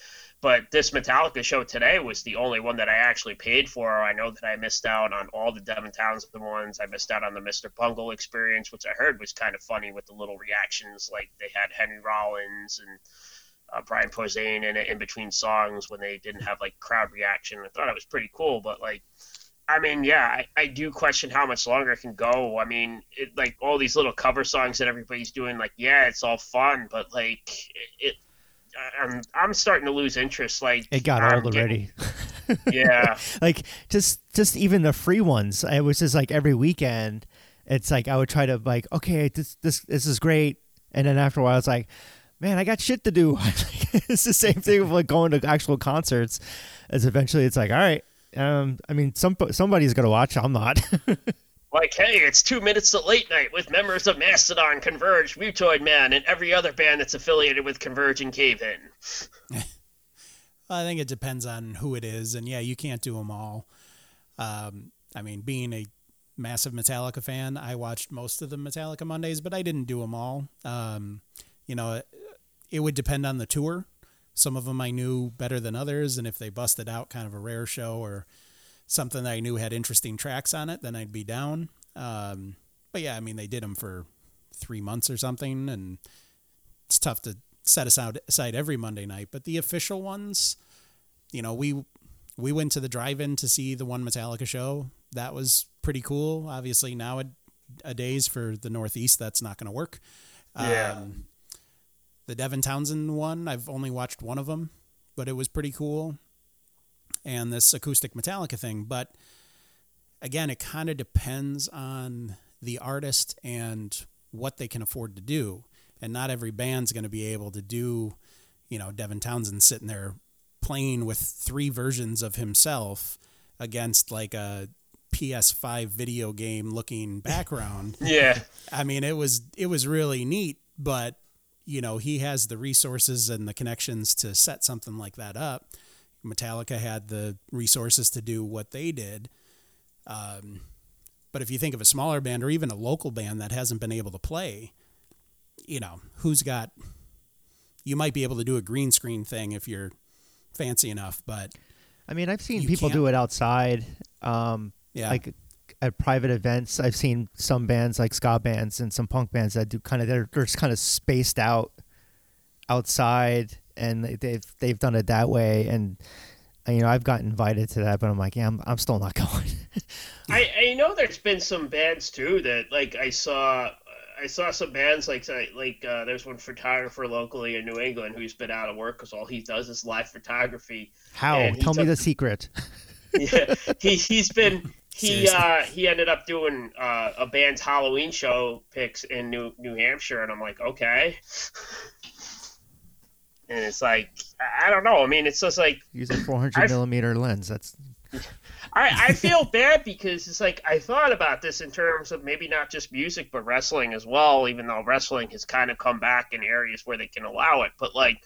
[SPEAKER 1] but this Metallica show today was the only one that I actually paid for. I know that I missed out on all the Devin Townsend ones. I missed out on the Mr. Bungle experience, which I heard was kind of funny with the little reactions. Like they had Henry Rollins and uh, Brian Posehn in it in between songs when they didn't have like crowd reaction. I thought it was pretty cool, but like I mean, yeah, I, I do question how much longer it can go. I mean, it, like all these little cover songs that everybody's doing, like, yeah, it's all fun, but like, it, I'm I'm starting to lose interest. Like,
[SPEAKER 6] It got
[SPEAKER 1] I'm
[SPEAKER 6] old
[SPEAKER 1] getting-
[SPEAKER 6] already. <laughs>
[SPEAKER 1] yeah, <laughs>
[SPEAKER 6] like just just even the free ones it was just like every weekend it's like i would try to like okay this this this is great and then after a while it's like man i got shit to do <laughs> it's the same thing with like going to actual concerts as eventually it's like all right um i mean some somebody's gonna watch i'm not
[SPEAKER 1] like, hey, it's two minutes to late night with members of Mastodon, Converge, Mutoid Man, and every other band that's affiliated with Converge and Cave In. <laughs>
[SPEAKER 2] I think it depends on who it is, and yeah, you can't do them all. Um, I mean, being a massive Metallica fan, I watched most of the Metallica Mondays, but I didn't do them all. Um, you know, it, it would depend on the tour. Some of them I knew better than others, and if they busted out kind of a rare show or something that I knew had interesting tracks on it, then I'd be down. Um, but yeah, I mean, they did them for three months or something, and it's tough to set aside every Monday night. But the official ones, you know, we we went to the drive-in to see the one Metallica show. That was pretty cool. Obviously, nowadays for the Northeast, that's not going to work.
[SPEAKER 1] Yeah.
[SPEAKER 2] Um, the Devin Townsend one, I've only watched one of them, but it was pretty cool. And this acoustic Metallica thing, but again, it kind of depends on the artist and what they can afford to do. And not every band's going to be able to do, you know, Devin Townsend sitting there playing with three versions of himself against like a PS5 video game looking <laughs> background.
[SPEAKER 1] Yeah.
[SPEAKER 2] I mean, it was it was really neat, but you know, he has the resources and the connections to set something like that up. Metallica had the resources to do what they did. Um, but if you think of a smaller band or even a local band that hasn't been able to play, you know, who's got you might be able to do a green screen thing if you're fancy enough, but
[SPEAKER 6] I mean, I've seen people
[SPEAKER 2] can't-
[SPEAKER 6] do it outside, um,
[SPEAKER 2] yeah.
[SPEAKER 6] like at private events. I've seen some bands like ska bands and some punk bands that do kind of they're, they're just kind of spaced out outside, and they- they've they've done it that way. And you know, I've gotten invited to that, but I'm like, yeah, I'm I'm still not <laughs> going.
[SPEAKER 1] I, I know there's been some bands too that like I saw I saw some bands like like uh, there's one photographer locally in New England who's been out of work because all he does is live photography.
[SPEAKER 6] How?
[SPEAKER 1] And he
[SPEAKER 6] Tell me the secret. <laughs>
[SPEAKER 1] Yeah, he he's been he uh he ended up doing uh, a band's Halloween show pics in New New Hampshire, and I'm like, okay. <laughs> And it's like I don't know. I mean, it's just like
[SPEAKER 6] Use a 400 millimeter lens. That's <laughs>
[SPEAKER 1] I, I feel bad because it's like I thought about this in terms of maybe not just music but wrestling as well, even though wrestling has kind of come back in areas where they can allow it. But like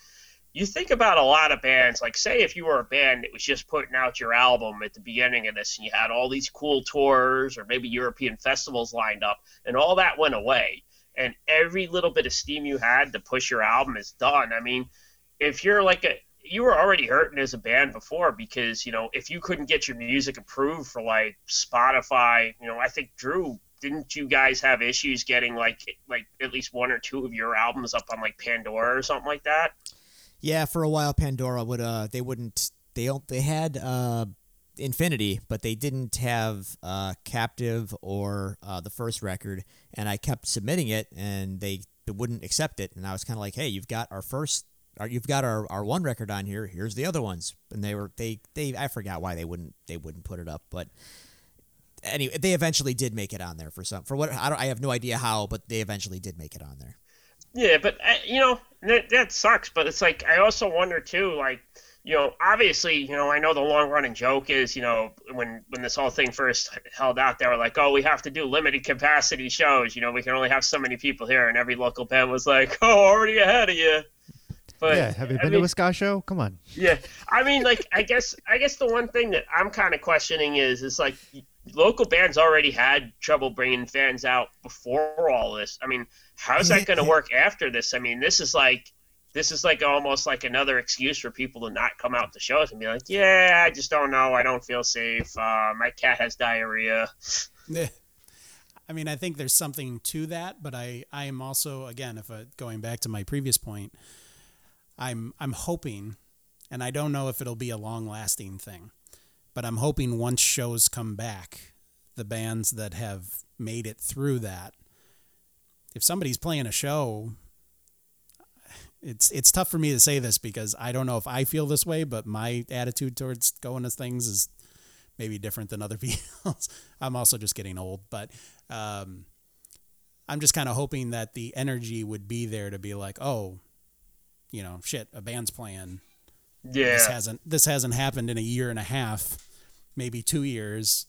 [SPEAKER 1] you think about a lot of bands, like say if you were a band that was just putting out your album at the beginning of this and you had all these cool tours or maybe European festivals lined up and all that went away and every little bit of steam you had to push your album is done. I mean, if you're like a you were already hurting as a band before because you know if you couldn't get your music approved for like Spotify, you know I think Drew didn't you guys have issues getting like like at least one or two of your albums up on like Pandora or something like that?
[SPEAKER 7] Yeah, for a while Pandora would uh they wouldn't they don't they had uh Infinity, but they didn't have uh Captive or uh the first record and I kept submitting it and they, they wouldn't accept it and I was kind of like, "Hey, you've got our first our, you've got our, our one record on here. Here's the other ones." And they were they they I forgot why they wouldn't they wouldn't put it up, but anyway, they eventually did make it on there for some for what I don't I have no idea how, but they eventually did make it on there.
[SPEAKER 1] Yeah, but uh, you know that that sucks. But it's like I also wonder too, like you know, obviously, you know, I know the long running joke is, you know, when when this whole thing first held out, they were like, oh, we have to do limited capacity shows. You know, we can only have so many people here, and every local band was like, oh, already ahead of you. But
[SPEAKER 6] yeah. Have you
[SPEAKER 1] I
[SPEAKER 6] been
[SPEAKER 1] mean,
[SPEAKER 6] to a ska show? Come on.
[SPEAKER 1] yeah, I mean, like, I guess, I guess the one thing that I'm kind of questioning is, is like, local bands already had trouble bringing fans out before all this. I mean, how's that going to work after this? I mean, this is like, this is like almost like another excuse for people to not come out to shows and be like, yeah, I just don't know, I don't feel safe. Uh, my cat has diarrhea. <laughs>
[SPEAKER 2] Yeah. I mean, I think there's something to that, but I, I am also again, if uh, going back to my previous point, I'm I'm hoping, and I don't know if it'll be a long lasting thing, but I'm hoping once shows come back, the bands that have made it through that, if somebody's playing a show, it's it's tough for me to say this because I don't know if I feel this way, but my attitude towards going to things is maybe different than other <laughs> people's. I'm also just getting old, but um, I'm just kind of hoping that the energy would be there to be like, oh, you know, shit, a band's playing.
[SPEAKER 1] Yeah.
[SPEAKER 2] This hasn't this hasn't happened in a year and a half, maybe two years.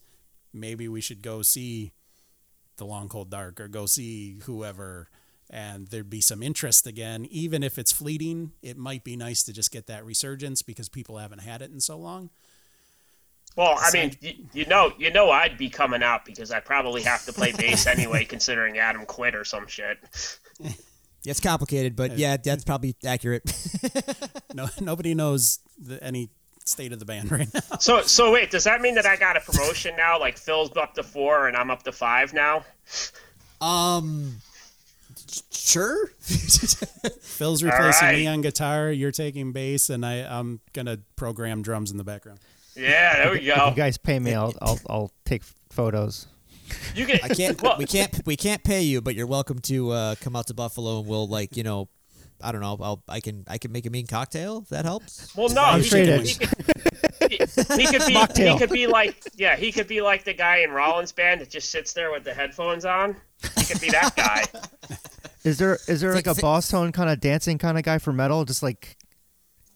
[SPEAKER 2] Maybe we should go see the Long Cold Dark or go see whoever. And there'd be some interest again, even if it's fleeting. It might be nice to just get that resurgence because people haven't had it in so long.
[SPEAKER 1] Well, I mean, you, you know, you know, I'd be coming out because I probably have to play bass anyway, considering Adam quit or some shit. <laughs>
[SPEAKER 7] It's complicated, but yeah, that's probably accurate. <laughs>
[SPEAKER 2] No, nobody knows the, any state of the band right now.
[SPEAKER 1] So, so wait, does that mean that I got a promotion now? Like Phil's up to four and I'm up to five now?
[SPEAKER 7] um, sure. <laughs>
[SPEAKER 2] Phil's replacing me on guitar. You're taking bass, and I, I'm gonna program drums in the background.
[SPEAKER 1] Yeah, there we go.
[SPEAKER 6] You guys pay me, <laughs> I'll I'll, I'll take photos.
[SPEAKER 1] You can.
[SPEAKER 7] I can't. <laughs>
[SPEAKER 1] Well,
[SPEAKER 7] we can't. We can't pay you, but you're welcome to uh, come out to Buffalo, and we'll like you know, I don't know. I'll, I can. I can make a mean cocktail. If that helps.
[SPEAKER 1] Well, no,
[SPEAKER 6] I'm
[SPEAKER 1] he could, he, could, he, he could be.
[SPEAKER 6] Mocktail.
[SPEAKER 1] He could be like, yeah, he could be like the guy in Rollins' band that just sits there with the headphones on. He could be that guy.
[SPEAKER 6] Is there is there like a
[SPEAKER 7] Thi-
[SPEAKER 6] boss tone kind of dancing kind of guy for metal? Just like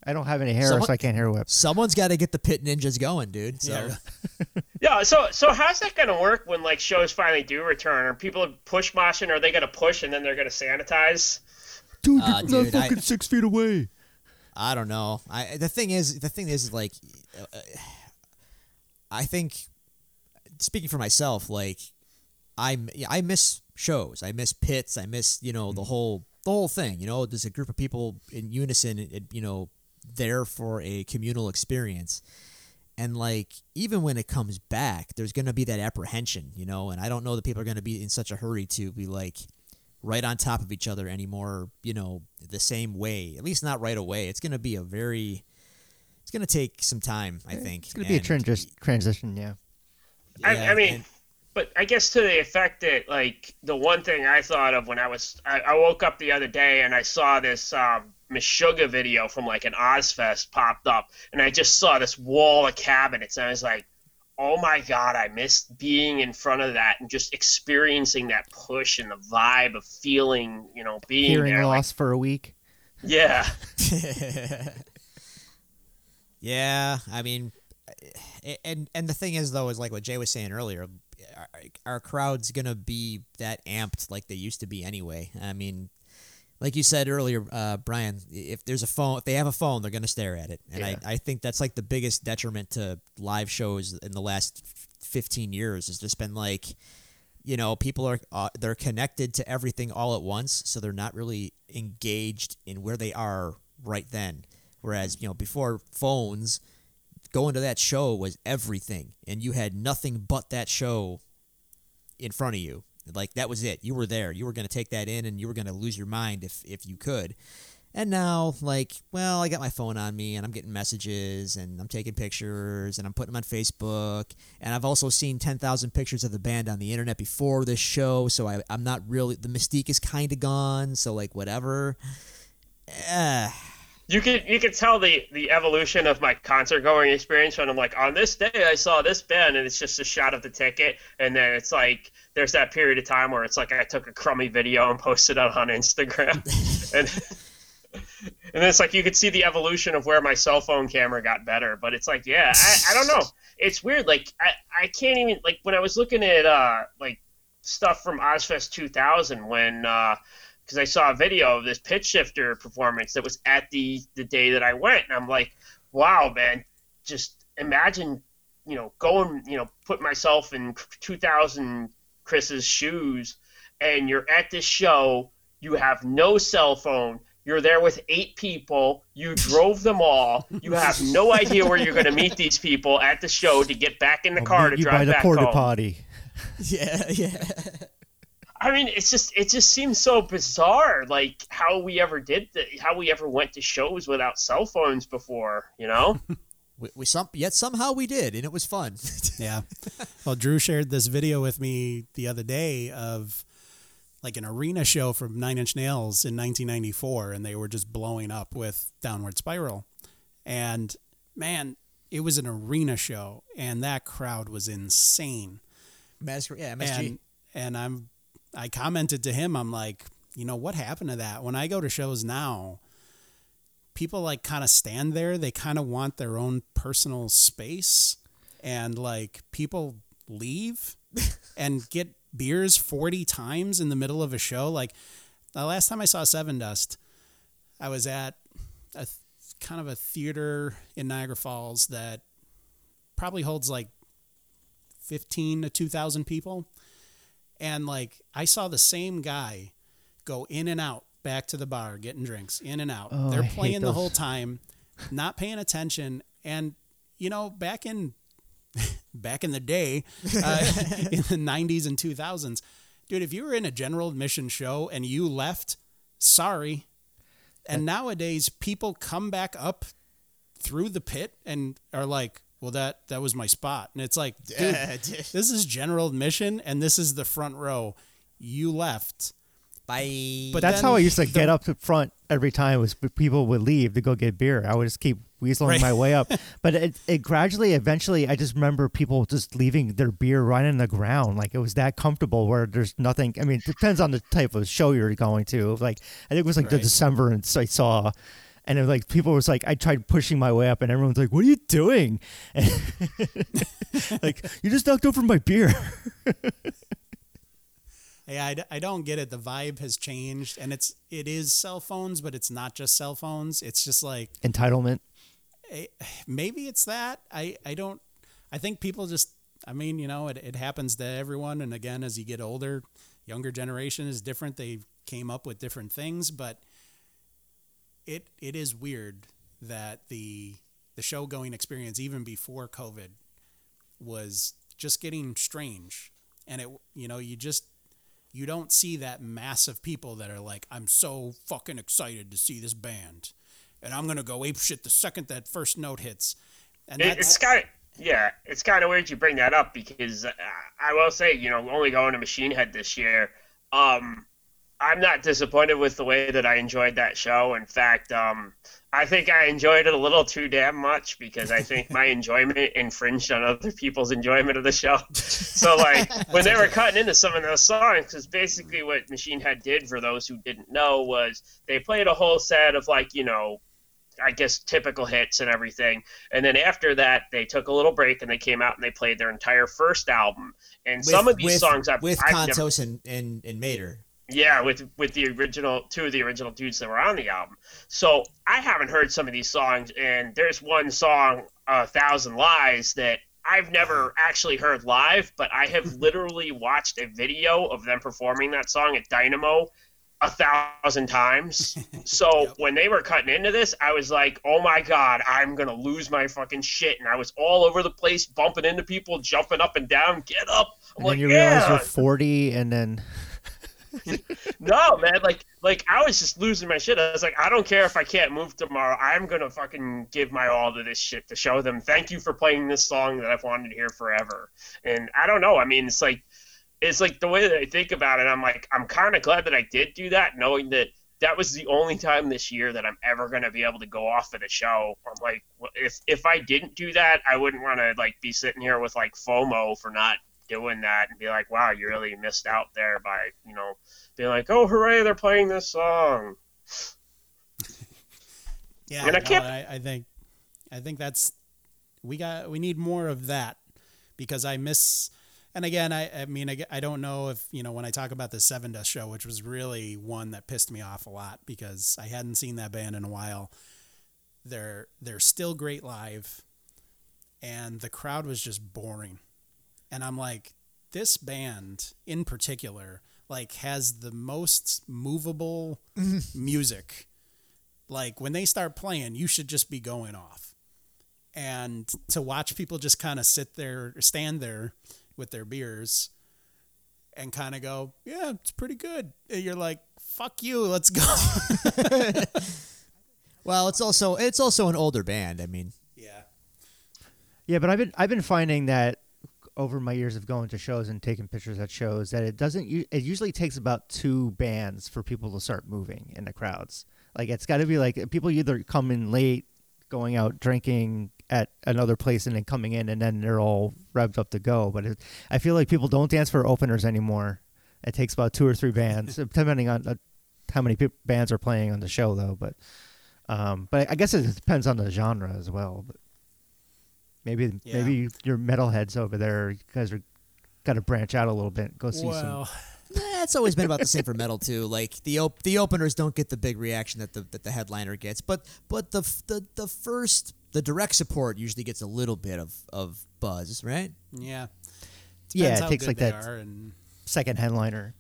[SPEAKER 6] I don't have any hair,
[SPEAKER 7] Someone-
[SPEAKER 6] so I can't hair whip.
[SPEAKER 7] Someone's got to get the pit ninjas going, dude. So
[SPEAKER 2] Yeah. <laughs>
[SPEAKER 1] Yeah. So, so how's that gonna work when like shows finally do return? Are people push moshing? Or are they gonna push and then they're gonna sanitize?
[SPEAKER 6] Dude,
[SPEAKER 7] Uh,
[SPEAKER 6] you're
[SPEAKER 7] dude,
[SPEAKER 6] not
[SPEAKER 7] I-
[SPEAKER 6] fucking six feet away.
[SPEAKER 7] I don't know. I the thing is, the thing is, like, uh, I think, speaking for myself, like, I I miss shows. I miss pits. I miss you know the whole the whole thing. You know, there's a group of people in unison. it- You know, there for a communal experience. And like even when it comes back, there's gonna be that apprehension, you know. And I don't know that people are gonna be in such a hurry to be like right on top of each other anymore, you know, the same way. At least not right away. It's going to be a very it's going to take some time, I think.
[SPEAKER 6] It's gonna be a
[SPEAKER 7] And-
[SPEAKER 6] transition. Transition, yeah.
[SPEAKER 1] I,
[SPEAKER 7] yeah,
[SPEAKER 1] I mean,
[SPEAKER 7] and-
[SPEAKER 1] but I guess to the effect that like the one thing I thought of when I was I, I woke up the other day and I saw this um, Meshuggah video from like an Ozzfest popped up and I just saw this wall of cabinets and I was like, oh my god, I missed being in front of that and just experiencing that push and the vibe of feeling, you know, being
[SPEAKER 6] Hearing
[SPEAKER 1] there. Like,
[SPEAKER 6] loss for a week.
[SPEAKER 1] yeah, <laughs>
[SPEAKER 7] yeah, I mean, and and the thing is though is like what Jay was saying earlier, our, our crowd's gonna be that amped like they used to be anyway. I mean, like you said earlier, uh, Brian, if there's a phone, if they have a phone, they're gonna stare at it, and
[SPEAKER 1] Yeah.
[SPEAKER 7] I I think that's like the biggest detriment to live shows in the last fifteen years. Has just been like. You know, people are uh, they're connected to everything all at once, so they're not really engaged in where they are right then. Whereas, you know, before phones, going to that show was everything, and you had nothing but that show in front of you. Like that was it. You were there. You were going to take that in, and you were going to lose your mind if if you could. And now, like, well, I got my phone on me, and I'm getting messages, and I'm taking pictures, and I'm putting them on Facebook, and I've also seen ten thousand pictures of the band on the internet before this show, so I, I'm not really the mystique is kind of gone. So like, whatever. Eh,
[SPEAKER 1] you can you could tell the the evolution of my concert going experience when I'm like on this day I saw this band and it's just a shot of the ticket and then it's like there's that period of time where it's like I took a crummy video and posted it on Instagram. <laughs> And and it's like you could see the evolution of where my cell phone camera got better but it's like yeah I, I don't know. It's weird like I, I can't even like when I was looking at uh like stuff from Ozzfest 2000 when uh because I saw a video of this Pitchshifter performance that was at the the day that I went, and I'm like, wow, man, just imagine, you know, going, you know, put myself in 2000 Chris's shoes, and you're at this show, you have no cell phone. You're there with eight people. You drove them all. You have no idea where you're going to meet these people at the show to get back in the
[SPEAKER 6] I'll
[SPEAKER 1] car
[SPEAKER 6] meet
[SPEAKER 1] to
[SPEAKER 6] you
[SPEAKER 1] drive
[SPEAKER 6] by the
[SPEAKER 1] back
[SPEAKER 6] porta
[SPEAKER 1] home.
[SPEAKER 6] potty. <laughs>
[SPEAKER 7] yeah, yeah.
[SPEAKER 1] I mean, it's just it just seems so bizarre, like how we ever did the, how we ever went to shows without cell phones before, you know? <laughs>
[SPEAKER 7] We, we some yet somehow we did, and it was fun. <laughs>
[SPEAKER 2] Yeah. Well, Drew shared this video with me the other day of like an arena show from Nine Inch Nails in 1994, and they were just blowing up with Downward Spiral. And man, it was an arena show, and that crowd was insane.
[SPEAKER 7] Mas- yeah, MSG.
[SPEAKER 2] And and I'm I commented to him, I'm like, you know, what happened to that? When I go to shows now, people like kind of stand there. They kind of want their own personal space. And like people leave <laughs> and get beers 40 times in the middle of a show. Like the last time I saw Sevendust, I was at a kind of a theater in Niagara Falls that probably holds like 15 to 2,000 people. And like I saw the same guy go in and out back to the bar getting drinks, in and out.
[SPEAKER 6] Oh,
[SPEAKER 2] They're playing the whole time, not paying attention. And you know, back in <laughs> back in the day, uh, <laughs> in the 90s and 2000s, dude, if you were in a general admission show and you left, sorry. And nowadays, people come back up through the pit and are like, well that that was my spot, and it's like, <laughs> dude, this is general admission, and this is the front row. You left.
[SPEAKER 7] Bye.
[SPEAKER 2] But
[SPEAKER 6] That's how I used to
[SPEAKER 2] the-
[SPEAKER 6] get up to front every time. Was people would leave to go get beer. I would just keep weaseling
[SPEAKER 2] Right.
[SPEAKER 6] my way up. <laughs> But it, it gradually, eventually, I just remember people just leaving their beer right on the ground. Like it was that comfortable where there's nothing. I mean, it depends on the type of show you're going to. Like I think it was like the
[SPEAKER 2] Right.
[SPEAKER 6] December, and I saw. And it was like people was like I tried pushing my way up, and everyone's like, "What are you doing?" <laughs> <laughs> like you just knocked over my beer.
[SPEAKER 2] Hey, I, d- I don't get it. The vibe has changed, and it's it is cell phones, but it's not just cell phones. It's just like
[SPEAKER 6] Entitlement.
[SPEAKER 2] maybe it's that. I I don't. I think people just. I mean, you know, it it happens to everyone, and again, as you get older, younger generation is different. They came up with different things, but it it is weird that the the show going experience even before COVID was just getting strange, and it you know you just you don't see that mass of people that are like, I'm so fucking excited to see this band, and I'm gonna go ape shit the second that first note hits. And
[SPEAKER 1] It, it's kind of yeah, it's kind of weird you bring that up because uh, I will say, you know, only going to Machine Head this year, um, I'm not disappointed with the way that I enjoyed that show. In fact, um, I think I enjoyed it a little too damn much because I think my <laughs> enjoyment infringed on other people's enjoyment of the show. <laughs> So, like, when they were cutting into some of those songs, because basically what Machine Head did, for those who didn't know, was they played a whole set of, like, you know, I guess typical hits and everything. And then after that, they took a little break and they came out and they played their entire first album. And some of these
[SPEAKER 7] with,
[SPEAKER 1] songs I've,
[SPEAKER 7] with
[SPEAKER 1] I've never,
[SPEAKER 7] Kontos and, and and Mader.
[SPEAKER 1] Yeah, with with the original two of the original dudes that were on the album. So I haven't heard some of these songs, and there's one song, "A Thousand Lies," that I've never actually heard live, but I have <laughs> literally watched a video of them performing that song at Dynamo a thousand times. <laughs> So when they were cutting into this, I was like, "Oh my god, I'm gonna lose my fucking shit!" And I was all over the place, bumping into people, jumping up and down. Get up! I'm
[SPEAKER 6] And
[SPEAKER 1] like,
[SPEAKER 6] then you realize
[SPEAKER 1] "Yeah!"
[SPEAKER 6] you're 40, and then <laughs>
[SPEAKER 1] No, man, like like I was just losing my shit. I was like, I don't care if I can't move tomorrow. I'm gonna fucking give my all to this shit to show them thank you for playing this song that I've wanted to hear forever. And I don't know. I mean, it's like it's like the way that I think about it. I'm like, I'm kind of glad that I did do that, knowing that that was the only time this year that I'm ever gonna be able to go off at a show. I'm like, if if I didn't do that, I wouldn't want to like be sitting here with like FOMO for not doing that and be like, wow, you really missed out there by you know being like, oh hooray, they're playing this song. <laughs>
[SPEAKER 2] Yeah,
[SPEAKER 1] And I
[SPEAKER 2] no,
[SPEAKER 1] can't-
[SPEAKER 2] I, I think, I think that's we got we need more of that because I miss. And again, I, I mean, I, I don't know if you know when I talk about the Sevendust show, which was really one that pissed me off a lot because I hadn't seen that band in a while. They're they're still great live, and the crowd was just boring, and I'm like, this band in particular like has the most movable <laughs> music. Like when they start playing you should just be going off. And to watch people just kind of sit there stand there with their beers and kind of go yeah it's pretty good. And you're like fuck you let's go. <laughs>
[SPEAKER 7] Well, it's also it's also an older band. I mean,
[SPEAKER 2] yeah.
[SPEAKER 6] Yeah, but I've been I've been finding that over my years of going to shows and taking pictures at shows that it doesn't it usually takes about two bands for people to start moving in the crowds. Like it's got to be like people either come in late, going out drinking at another place and then coming in and then they're all revved up to go. But it, I feel like people don't dance for openers anymore. It takes about two or three bands, <laughs> depending on uh, how many peop bands are playing on the show, though. But um, but I guess it depends on the genre as well. But maybe
[SPEAKER 2] Yeah.
[SPEAKER 6] maybe your metalheads over there, you guys are got to branch out a little bit. Go see
[SPEAKER 2] well <laughs>
[SPEAKER 7] eh, it's always been about the same for metal too. Like the op- the openers don't get the big reaction that the that the headliner gets, but but the f- the the first the direct support usually gets a little bit of of buzz, right?
[SPEAKER 2] yeah
[SPEAKER 6] Yeah, it
[SPEAKER 2] how
[SPEAKER 6] takes
[SPEAKER 2] good
[SPEAKER 6] like that
[SPEAKER 2] and
[SPEAKER 6] second headliner.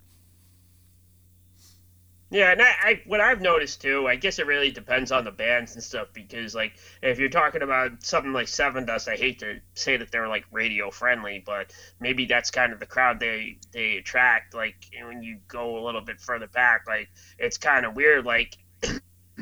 [SPEAKER 1] Yeah, and I, I what I've noticed too, I guess it really depends on the bands and stuff because like if you're talking about something like Sevendust, I hate to say that they're like radio friendly, but maybe that's kind of the crowd they they attract. Like when you go a little bit further back, like it's kind of weird. Like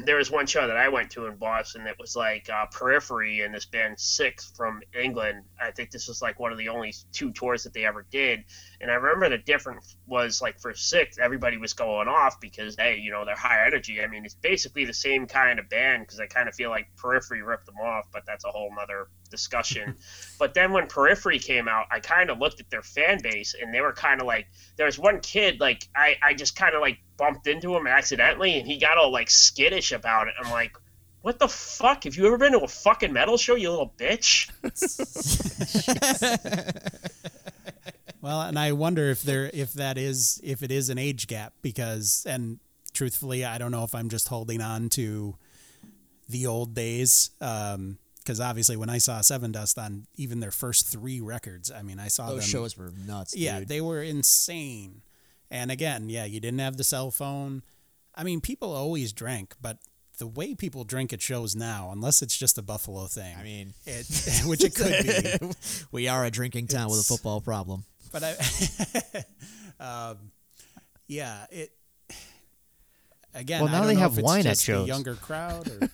[SPEAKER 1] there was one show that I went to in Boston that was like uh, Periphery and this band SikTh from England. I think this was like one of the only two tours that they ever did. And I remember the difference was like for SikTh, everybody was going off because hey, you know, they're high energy. I mean, it's basically the same kind of band because I kind of feel like Periphery ripped them off, but that's a whole nother discussion. <laughs> but then when Periphery came out, I kind of looked at their fan base and they were kind of like, there was one kid like I I just kind of like bumped into him accidentally and he got all like skittish about it. I'm like, what the fuck? Have you ever been to a fucking metal show, you little bitch? <laughs> <laughs>
[SPEAKER 2] Well, and I wonder if there if that is if it is an age gap because and truthfully, I don't know if I'm just holding on to the old days. Um, because obviously, when I saw Sevendust on even their first three records, I mean, I saw
[SPEAKER 7] Those
[SPEAKER 2] them.
[SPEAKER 7] shows were nuts.
[SPEAKER 2] yeah,
[SPEAKER 7] dude.
[SPEAKER 2] they were insane. And again, yeah, you didn't have the cell phone. I mean, people always drank, but the way people drink at shows now, unless it's just a Buffalo thing,
[SPEAKER 7] I mean,
[SPEAKER 2] it, <laughs> which it could be. <laughs>
[SPEAKER 7] we are a drinking town with a football problem.
[SPEAKER 2] but I, <laughs> um, yeah, it. Again,
[SPEAKER 6] Well,
[SPEAKER 2] I
[SPEAKER 6] now
[SPEAKER 2] don't
[SPEAKER 6] they
[SPEAKER 2] know
[SPEAKER 6] have wine at
[SPEAKER 2] just
[SPEAKER 6] shows.
[SPEAKER 2] younger crowd. Or,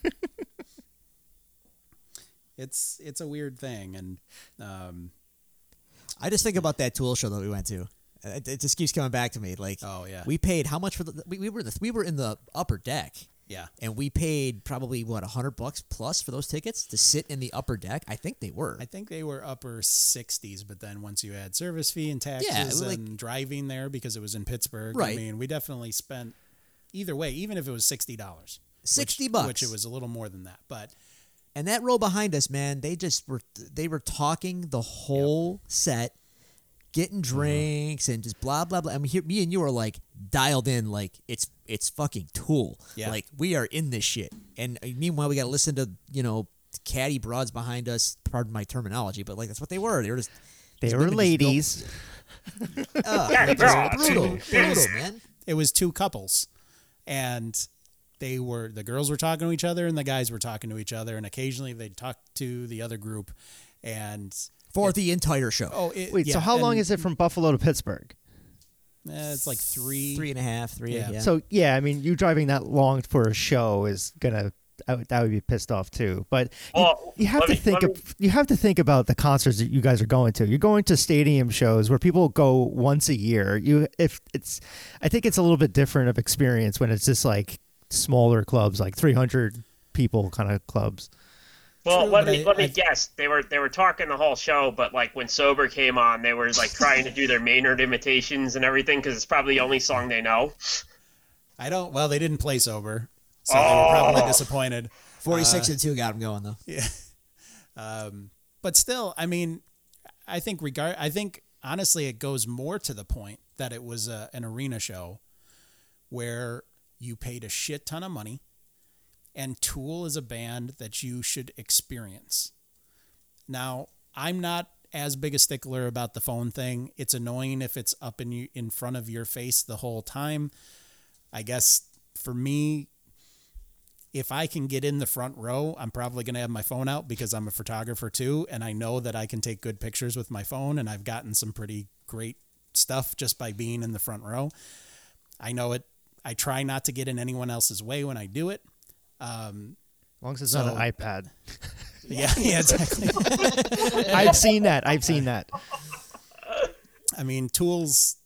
[SPEAKER 2] it's it's a weird thing, and um,
[SPEAKER 7] I just think about that Tool show that we went to. It, it just keeps coming back to me. Like,
[SPEAKER 2] Oh, yeah.
[SPEAKER 7] we paid how much for the? We, we were the we were in the upper deck,
[SPEAKER 2] yeah,
[SPEAKER 7] and we paid probably what a hundred bucks plus for those tickets to sit in the upper deck. I think they were.
[SPEAKER 2] I think they were upper sixties, but then once you add service fee and taxes
[SPEAKER 7] Yeah, like-
[SPEAKER 2] and driving there because it was in Pittsburgh,
[SPEAKER 7] right?
[SPEAKER 2] I mean, we definitely spent either way, even if it was sixty dollars,
[SPEAKER 7] 60
[SPEAKER 2] which,
[SPEAKER 7] bucks.
[SPEAKER 2] which it was a little more than that, but
[SPEAKER 7] And that row behind us, man, they just were they were talking the whole set, getting
[SPEAKER 2] Mm-hmm.
[SPEAKER 7] drinks and just blah blah blah. I mean, here, me and you are like dialed in, like it's it's fucking Tool.
[SPEAKER 2] Yeah.
[SPEAKER 7] like we are in this shit. And uh, meanwhile, we got to listen to you know caddy broads behind us. Pardon my terminology, but like that's what they were. They were just
[SPEAKER 6] They
[SPEAKER 7] these
[SPEAKER 6] were
[SPEAKER 7] women just
[SPEAKER 6] ladies. <laughs>
[SPEAKER 7] uh, like,
[SPEAKER 1] bro.
[SPEAKER 7] brutal, brutal, man.
[SPEAKER 2] it was two couples and they were the girls were talking to each other and the guys were talking to each other and occasionally they'd talk to the other group and
[SPEAKER 7] For the entire show,
[SPEAKER 2] oh it,
[SPEAKER 6] Wait, so
[SPEAKER 2] yeah,
[SPEAKER 6] how long is it from Buffalo to Pittsburgh?
[SPEAKER 2] eh, it's like three
[SPEAKER 7] three and a half, three.
[SPEAKER 2] Yeah.
[SPEAKER 7] Yeah.
[SPEAKER 6] So yeah, I mean, you driving that long for a show is gonna. I would, that would be pissed off too. But you,
[SPEAKER 1] Well,
[SPEAKER 6] you have
[SPEAKER 1] let
[SPEAKER 6] to
[SPEAKER 1] me-
[SPEAKER 6] think.
[SPEAKER 1] let
[SPEAKER 6] Of, you have to think about the concerts that you guys are going to. You're going to stadium shows where people go once a year. You if it's, I think it's a little bit different of experience when it's just like smaller clubs, like 300 people kind of clubs.
[SPEAKER 1] Well,
[SPEAKER 2] True,
[SPEAKER 1] let me
[SPEAKER 2] I-
[SPEAKER 1] let me
[SPEAKER 2] I-
[SPEAKER 1] guess. They were they were talking the whole show, but like when sober came on, they were like trying to do their Maynard imitations and everything because it's probably the only song they know.
[SPEAKER 2] i don't well they didn't play sober so they were probably
[SPEAKER 1] Oh.
[SPEAKER 2] disappointed
[SPEAKER 7] Forty six and two got them going though. <laughs> Yeah.
[SPEAKER 2] um, but still i mean i think regard i think honestly it goes more to the point that it was a, an arena show where you paid a shit ton of money and tool is a band that you should experience now i'm not as big a stickler about the phone thing it's annoying if it's up in you in front of your face the whole time i guess for me if I can get in the front row, I'm probably going to have my phone out because I'm a photographer too. And I know that I can take good pictures with my phone. And I've gotten some pretty great stuff just by being in the front row. I know it. I try not to get in anyone else's way when I do it. Um,
[SPEAKER 6] As long as it's
[SPEAKER 2] So-
[SPEAKER 6] not an iPad. <laughs>
[SPEAKER 2] yeah, yeah, exactly. <laughs>
[SPEAKER 6] I've seen that. I've seen that.
[SPEAKER 2] I mean, tools,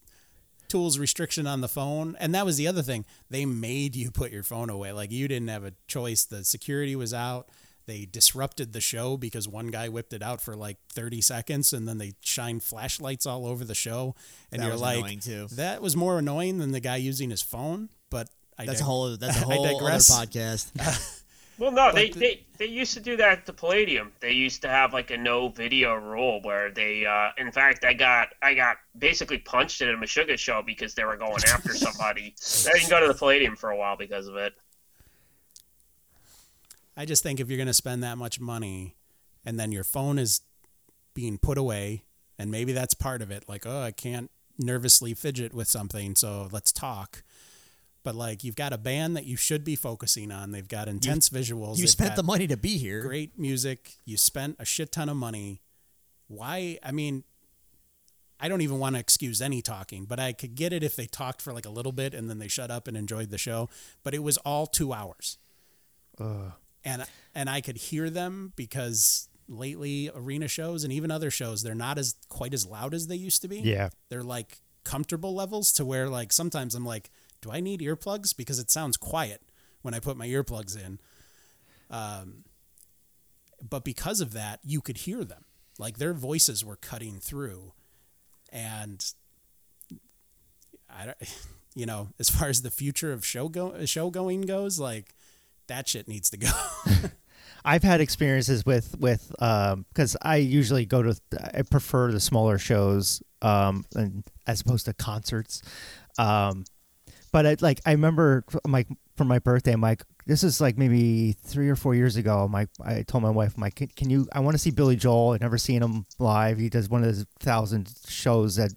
[SPEAKER 2] tools restriction on the phone, and that was the other thing. They made you put your phone away. Like you didn't have a choice. The security was out. They disrupted the show because one guy whipped it out for like 30 seconds, and then they shined flashlights all over the show. And
[SPEAKER 7] That
[SPEAKER 2] you're
[SPEAKER 7] was
[SPEAKER 2] like,
[SPEAKER 7] too.
[SPEAKER 2] that was more annoying than the guy using his phone. But I
[SPEAKER 7] That's
[SPEAKER 2] dig-
[SPEAKER 7] a whole. That's a <laughs>
[SPEAKER 2] I
[SPEAKER 7] whole other podcast. <laughs>
[SPEAKER 1] Well, no, they,
[SPEAKER 2] the-
[SPEAKER 1] they they used to do that at the Palladium. They used to have like a no video rule where they, uh, in fact, I got I got basically punched at a Meshuggah show because they were going after somebody. <laughs> I didn't go to the Palladium for a while because of it.
[SPEAKER 2] I just think if you're going to spend that much money and then your phone is being put away, and maybe that's part of it, like, oh, I can't nervously fidget with something, so let's talk. But like, you've got a band that you should be focusing on. They've got intense visuals.
[SPEAKER 7] you spent the money to be here.
[SPEAKER 2] great music. You spent a shit ton of money. Why? I mean, I don't even want to excuse any talking, but I could get it if they talked for like a little bit and then they shut up and enjoyed the show. But it was all two hours.
[SPEAKER 6] Ugh.
[SPEAKER 2] and and I could hear them because lately arena shows and even other shows they're not as quite as loud as they used to be.
[SPEAKER 6] Yeah.
[SPEAKER 2] They're like comfortable levels to where like sometimes I'm like, do I need earplugs because it sounds quiet when I put my earplugs in. Um but because of that, you could hear them. Like their voices were cutting through and I don't <laughs> you know, as far as the future of show go show going goes, like that shit needs to go. <laughs>
[SPEAKER 6] I've had experiences with with because I usually go to I prefer the smaller shows um, and, as opposed to concerts. Um, but I, like I remember my for my birthday, I'm like this is like maybe three or four years ago. My I told my wife, like, can, can you? I want to see Billy Joel. I've never seen him live. He does one of his thousand shows at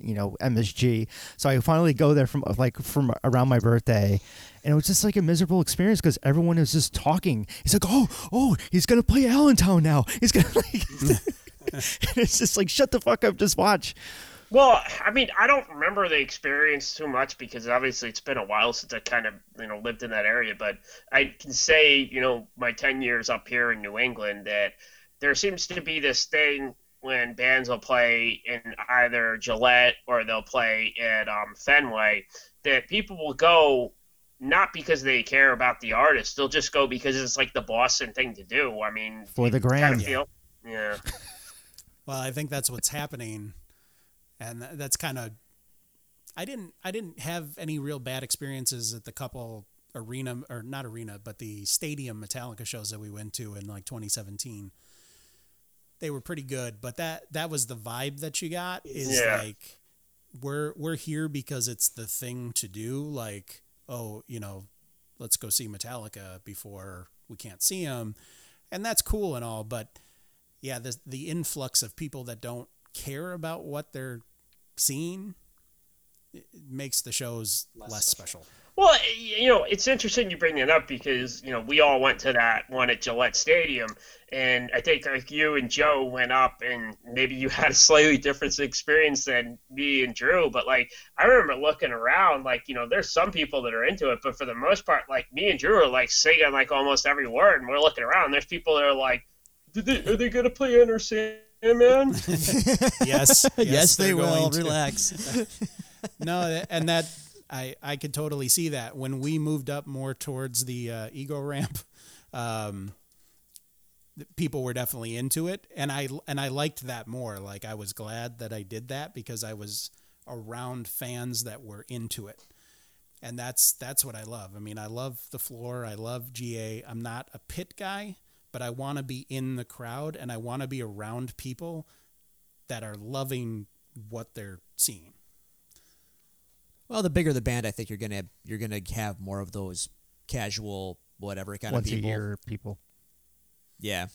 [SPEAKER 6] you know MSG. So I finally go there from like from around my birthday, and it was just like a miserable experience because everyone is just talking. He's like, oh, oh, he's gonna play Allentown now. He's gonna <laughs> like. <laughs> Mm. <laughs> it's just like shut the fuck up, just watch.
[SPEAKER 1] Well, I mean, I don't remember the experience too much because obviously it's been a while since I kind of, you know, lived in that area. But I can say, you know, my 10 years up here in New England that there seems to be this thing when bands will play in either Gillette or they'll play at um, Fenway that people will go not because they care about the artist. They'll just go because it's like the Boston thing to do. I mean,
[SPEAKER 6] For the
[SPEAKER 1] grand, kinda
[SPEAKER 6] gram.
[SPEAKER 1] feel- yeah. <laughs>
[SPEAKER 2] Well, I think that's what's happening, and that's kind of. I didn't. I didn't have any real bad experiences at the couple arena or not arena, but the stadium Metallica shows that we went to in like 2017. They were pretty good, but that that was the vibe that you got. Is
[SPEAKER 1] Yeah.
[SPEAKER 2] like we're we're here because it's the thing to do. Like oh, you know, let's go see Metallica before we can't see them, and that's cool and all, but yeah, the the influx of people that don't care about what they're seeing it makes the shows less, special.
[SPEAKER 1] Well, you know, it's interesting you bring that up because you know we all went to that one at Gillette Stadium, and I think like you and Joe went up, and maybe you <laughs> had a slightly different experience than me and Drew. But like, I remember looking around, like you know, there's some people that are into it, but for the most part, like me and Drew are like singing like almost every word, and we're looking around. There's people that are like, Did they, "Are they gonna play Enter Sandman?" <laughs> <laughs>
[SPEAKER 2] Yes,
[SPEAKER 7] yes, they
[SPEAKER 2] they're
[SPEAKER 7] will.
[SPEAKER 2] to.
[SPEAKER 7] Relax. <laughs>
[SPEAKER 2] No, and that I I could totally see that when we moved up more towards the uh, ego ramp. Um, people were definitely into it and I and I liked that more like I was glad that I did that because I was around fans that were into it and that's that's what I love. I mean, I love the floor. I love GA. I'm not a pit guy, but I want to be in the crowd and I want to be around people that are loving what they're seeing.
[SPEAKER 7] Well, the bigger the band, I think you're gonna you're gonna have more of those casual whatever kind
[SPEAKER 6] Once
[SPEAKER 7] of
[SPEAKER 6] a
[SPEAKER 7] people.
[SPEAKER 6] year, people.
[SPEAKER 7] Yeah.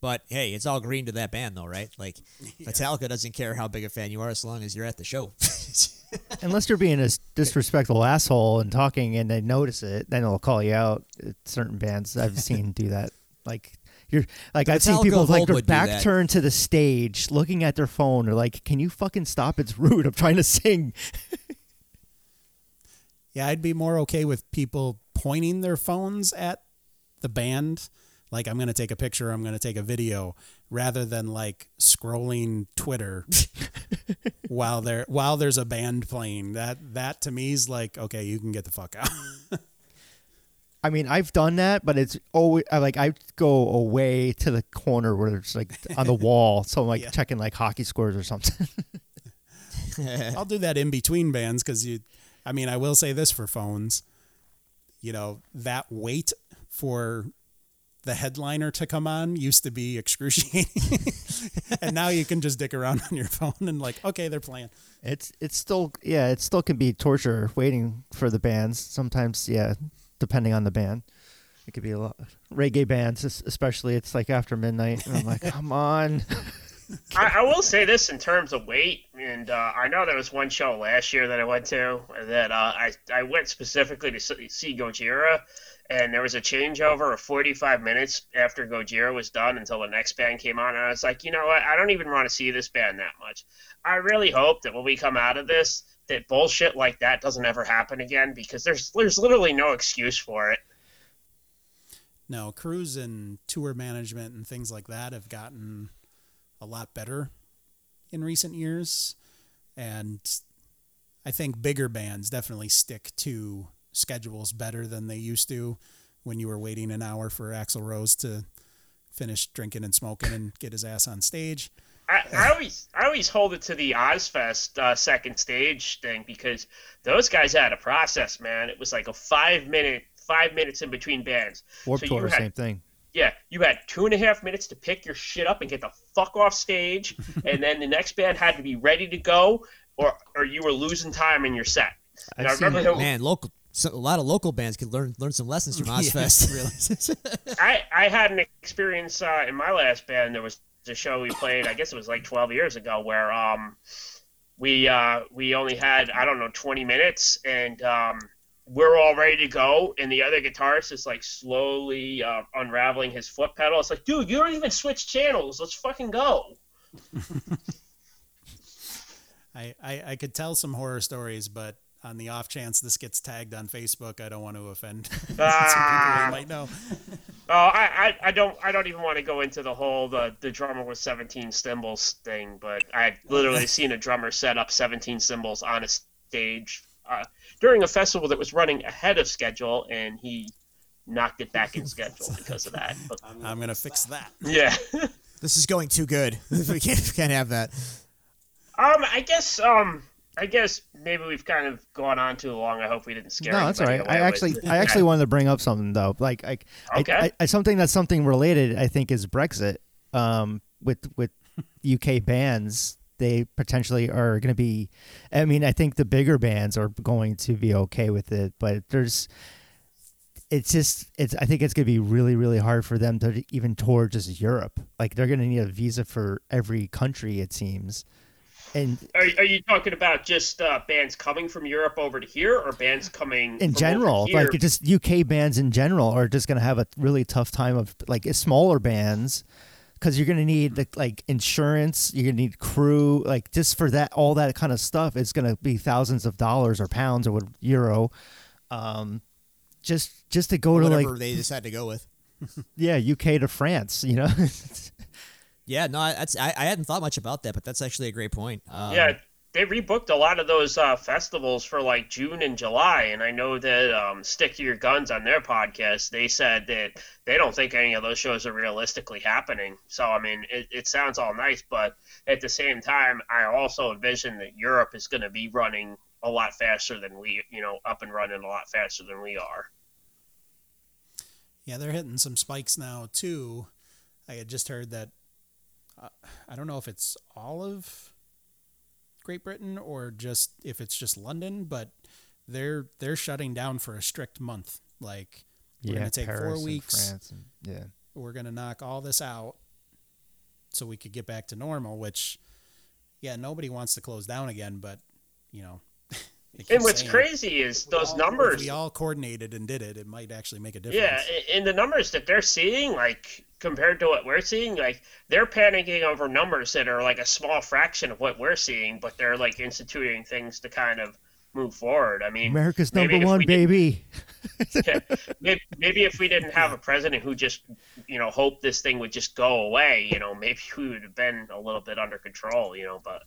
[SPEAKER 7] But hey, it's all green to that band though, right? Like <laughs> Metallica doesn't care how big a fan you are as long as you're at the show. <laughs>
[SPEAKER 6] Unless you're being a disrespectful asshole and talking and they notice it, then they'll call you out. Certain bands I've seen do that. Like you're like
[SPEAKER 7] The
[SPEAKER 6] I've seen people like their back
[SPEAKER 7] that.
[SPEAKER 6] turned to the stage, looking at their phone. Or like, can you fucking stop? It's rude. I'm trying to sing. <laughs>
[SPEAKER 2] Yeah, I'd be more okay with people pointing their phones at the band. Like, I'm going to take a picture, I'm going to take a video, rather than like scrolling Twitter <laughs> while there while there's a band playing. That that to me is like, okay, you can get the fuck out. <laughs>
[SPEAKER 6] I mean, I've done that, but it's always I like I go away to the corner where it's like on the wall, so I'm like <laughs>
[SPEAKER 2] Yeah.
[SPEAKER 6] checking like hockey scores or something. <laughs>
[SPEAKER 2] I'll do that in between bands because you. I mean, I will say this for phones. You know that wait for the headliner to come on used to be excruciating, <laughs> and now you can just dick around on your phone and like, okay, they're playing.
[SPEAKER 6] It's it's still yeah, it still can be torture waiting for the bands. Sometimes yeah, depending on the band, it could be a lot. Reggae bands, especially, it's like after midnight. And I'm like, come on. <laughs>
[SPEAKER 1] I, I will say this in terms of weight, and uh, I know there was one show last year that I went to that uh, I I went specifically to see Gojira, and there was a changeover of 45 minutes after Gojira was done until the next band came on, and I was like, you know what, I don't even want to see this band that much. I really hope that when we come out of this, that bullshit like that doesn't ever happen again because there's there's literally no excuse for it.
[SPEAKER 2] No, crews and tour management and things like that have gotten a lot better in recent years. And I think bigger bands definitely stick to schedules better than they used to when you were waiting an hour for Axl Rose to finish drinking and smoking and get his ass on stage.
[SPEAKER 1] I, I always I always hold it to the Ozzfest uh, second stage thing because those guys had a process, man. It was like a five minute five minutes in between bands.
[SPEAKER 6] Warped
[SPEAKER 1] So
[SPEAKER 6] Tour,
[SPEAKER 1] you had-
[SPEAKER 6] same thing.
[SPEAKER 1] Yeah, you had two and a half minutes to pick your shit up and get the fuck off stage, <laughs> and then the next band had to be ready to go, or or you were losing time in your set. And I
[SPEAKER 6] I've seen
[SPEAKER 1] remember that-
[SPEAKER 7] Man, local. So a lot of local bands could learn learn some lessons from <laughs>
[SPEAKER 2] Yeah,
[SPEAKER 7] Ozzfest. <laughs>
[SPEAKER 1] I I had an experience uh, in my last band. There was a show we played. I guess it was like 12 years ago, where um we uh we only had I don't know 20 minutes, and um we're all ready to go, and the other guitarist is like slowly uh, unraveling his foot pedal. It's like, dude, you don't even switch channels. Let's fucking go. <laughs>
[SPEAKER 2] I, I, I could tell some horror stories, but on the off chance this gets tagged on Facebook, I don't want to offend <laughs> some people
[SPEAKER 1] Ah.
[SPEAKER 2] who might know. <laughs>
[SPEAKER 1] Oh, I, I, I don't I don't even want to go into the whole the, the drummer with 17 cymbals thing, but I literally <laughs> seen a drummer set up 17 cymbals on a stage uh, during a festival that was running ahead of schedule, and he knocked it back in schedule because of that. But
[SPEAKER 2] I'm gonna fix that.
[SPEAKER 1] yeah,
[SPEAKER 7] this is going too good. <laughs> we can't we can't have that.
[SPEAKER 1] um, I guess um. I guess maybe we've kind of gone on too long. I hope we didn't scare.
[SPEAKER 6] No, that's all right. I actually, I actually wanted to bring up something though. Like, I,
[SPEAKER 1] Okay.
[SPEAKER 6] I, I, something that's something related. I think is Brexit. Um, with with UK bands, they potentially are going to be. I mean, I think the bigger bands are going to be okay with it, but there's. It's just, it's. I think it's going to be really, really hard for them to even tour just Europe. Like they're going to need a visa for every country, it seems. And
[SPEAKER 1] Are, are you talking about just uh, bands coming from Europe over to here, or bands coming
[SPEAKER 6] in general,
[SPEAKER 1] here?
[SPEAKER 6] like just UK bands in general are just going to have a really tough time of like smaller bands because you're going to need like, like insurance, you're going to need crew, like just for that all that kind of stuff. It's going to be thousands of dollars or pounds or what euro, um, just just to go to
[SPEAKER 7] Whatever
[SPEAKER 6] like
[SPEAKER 7] they decide to go with. <laughs>
[SPEAKER 6] yeah UK to France, you know. <laughs>
[SPEAKER 7] Yeah, no, I- that's I, I hadn't thought much about that, but that's actually a great point. Um,
[SPEAKER 1] Yeah, they rebooked a lot of those uh, festivals for like June and July, and I know that um, Stick to Your Guns on their podcast, they said that they don't think any of those shows are realistically happening. So I mean, it, it sounds all nice, but at the same time, I also envision that Europe is going to be running a lot faster than we, you know, up and running a lot faster than we are.
[SPEAKER 2] Yeah, they're hitting some spikes now too. I had just heard that. Uh, I don't know if it's all of Great Britain or just if it's just London, but they're they're shutting down for a strict month. Like we're gonna take
[SPEAKER 6] Paris
[SPEAKER 2] four weeks.
[SPEAKER 6] France and- yeah.
[SPEAKER 2] We're gonna knock all this out so we could get back to normal. Which, yeah, nobody wants to close down again, but you know. It
[SPEAKER 1] And what's crazy is those
[SPEAKER 2] if
[SPEAKER 1] numbers.
[SPEAKER 2] we all coordinated and did it, it might actually make a difference.
[SPEAKER 1] Yeah, a- and the numbers that they're seeing, like compared to what we're seeing, like they're panicking over numbers that are like a small fraction of what we're seeing, but they're like instituting things to kind of move forward. I mean,
[SPEAKER 6] America's number one, baby. <laughs>
[SPEAKER 1] yeah, maybe, maybe if we didn't have a president who just, you know, hoped this thing would just go away, you know, maybe we would have been a little bit under control, you know, but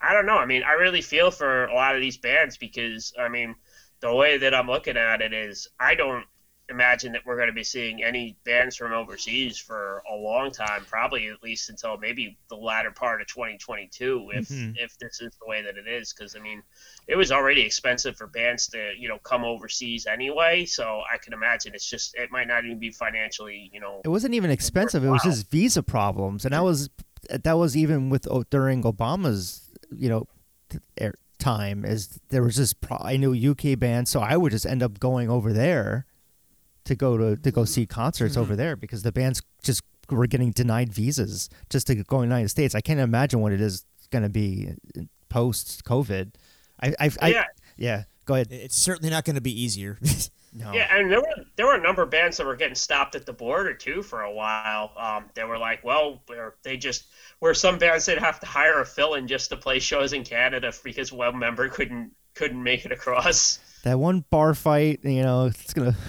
[SPEAKER 1] I don't know. I mean, I really feel for a lot of these bands because, I mean, the way that I'm looking at it is I don't imagine that we're going to be seeing any bands from overseas for a long time, probably at least until maybe the latter part of 2022, if
[SPEAKER 6] Mhm.
[SPEAKER 1] if this is the way that it is. Because I mean, it was already expensive for bands to you know come overseas anyway, so I can imagine it's just it might not even be financially you know.
[SPEAKER 6] It wasn't even expensive. It was just visa problems, and that was that was even with oh, during Obama's you know air- time. Is there was this pro- I knew UK band, so I would just end up going over there to go to to go see concerts over mm-hmm. there because the bands just were getting denied visas just to go in the United States. I can't imagine what it is going to be uh, post COVID. I, I, I
[SPEAKER 1] Yeah.
[SPEAKER 6] yeah. Go ahead.
[SPEAKER 7] It's certainly not going to be easier. <laughs>
[SPEAKER 6] No.
[SPEAKER 1] Yeah, and there were there were a number of bands that were getting stopped at the border too for a while. Um, they were like, well, they just where some bands they'd have to hire a fill-in just to play shows in Canada because one member couldn't couldn't make it across.
[SPEAKER 6] That one bar fight, you know, it's gonna. <laughs>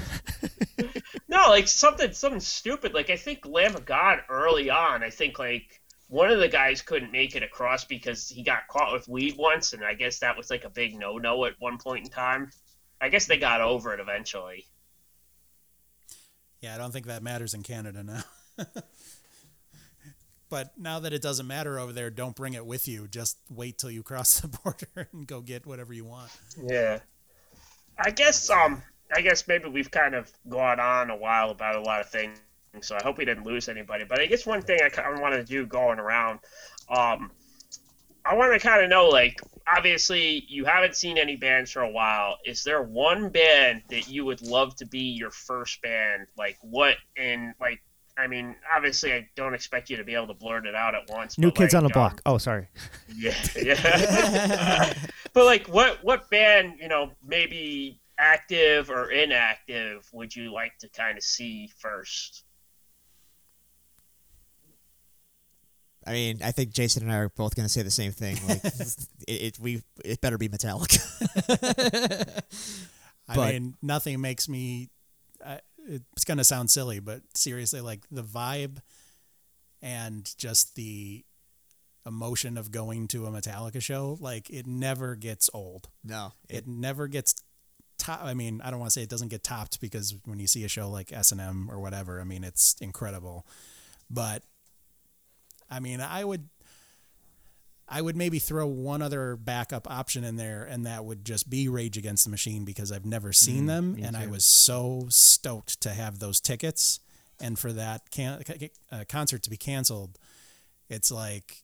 [SPEAKER 1] No, like something something stupid. Like I think Lamb of God early on, I think like one of the guys couldn't make it across because he got caught with weed once, and I guess that was like a big no no at one point in time. I guess they got over it eventually.
[SPEAKER 2] Yeah, I don't think that matters in Canada now. <laughs> but now that it doesn't matter over there, don't bring it with you. Just wait till you cross the <laughs> border and go get whatever you want.
[SPEAKER 1] Yeah. I guess um I guess maybe we've kind of gone on a while about a lot of things, so I hope we didn't lose anybody. But I guess one thing I kind of wanted to do going around, um, I want to kind of know like obviously you haven't seen any bands for a while. Is there one band that you would love to be your first band? Like what in like I mean, obviously, I don't expect you to be able to blurt it out at once.
[SPEAKER 6] New Kids
[SPEAKER 1] like,
[SPEAKER 6] on the
[SPEAKER 1] um,
[SPEAKER 6] Block. Oh, sorry. <laughs>
[SPEAKER 1] yeah, yeah. <laughs> but like, what what band, you know, maybe active or inactive, would you like to kind of see first?
[SPEAKER 7] I mean, I think Jason and I are both going to say the same thing. Like, <laughs> it, it we it better be Metallica. <laughs>
[SPEAKER 2] I
[SPEAKER 7] But-
[SPEAKER 2] mean, nothing makes me. Uh, it's gonna sound silly, but seriously, like the vibe and just the emotion of going to a Metallica show, like it never gets old.
[SPEAKER 7] no,
[SPEAKER 2] It never gets top. I mean, I don't want to say it doesn't get topped because when you see a show like S and M or whatever, I mean, it's incredible. But I mean, I would. I would maybe throw one other backup option in there, and that would just be Rage Against the Machine because I've never seen them,
[SPEAKER 6] me
[SPEAKER 2] and I was so stoked to have those tickets, and for that can- uh, concert to be canceled. It's like,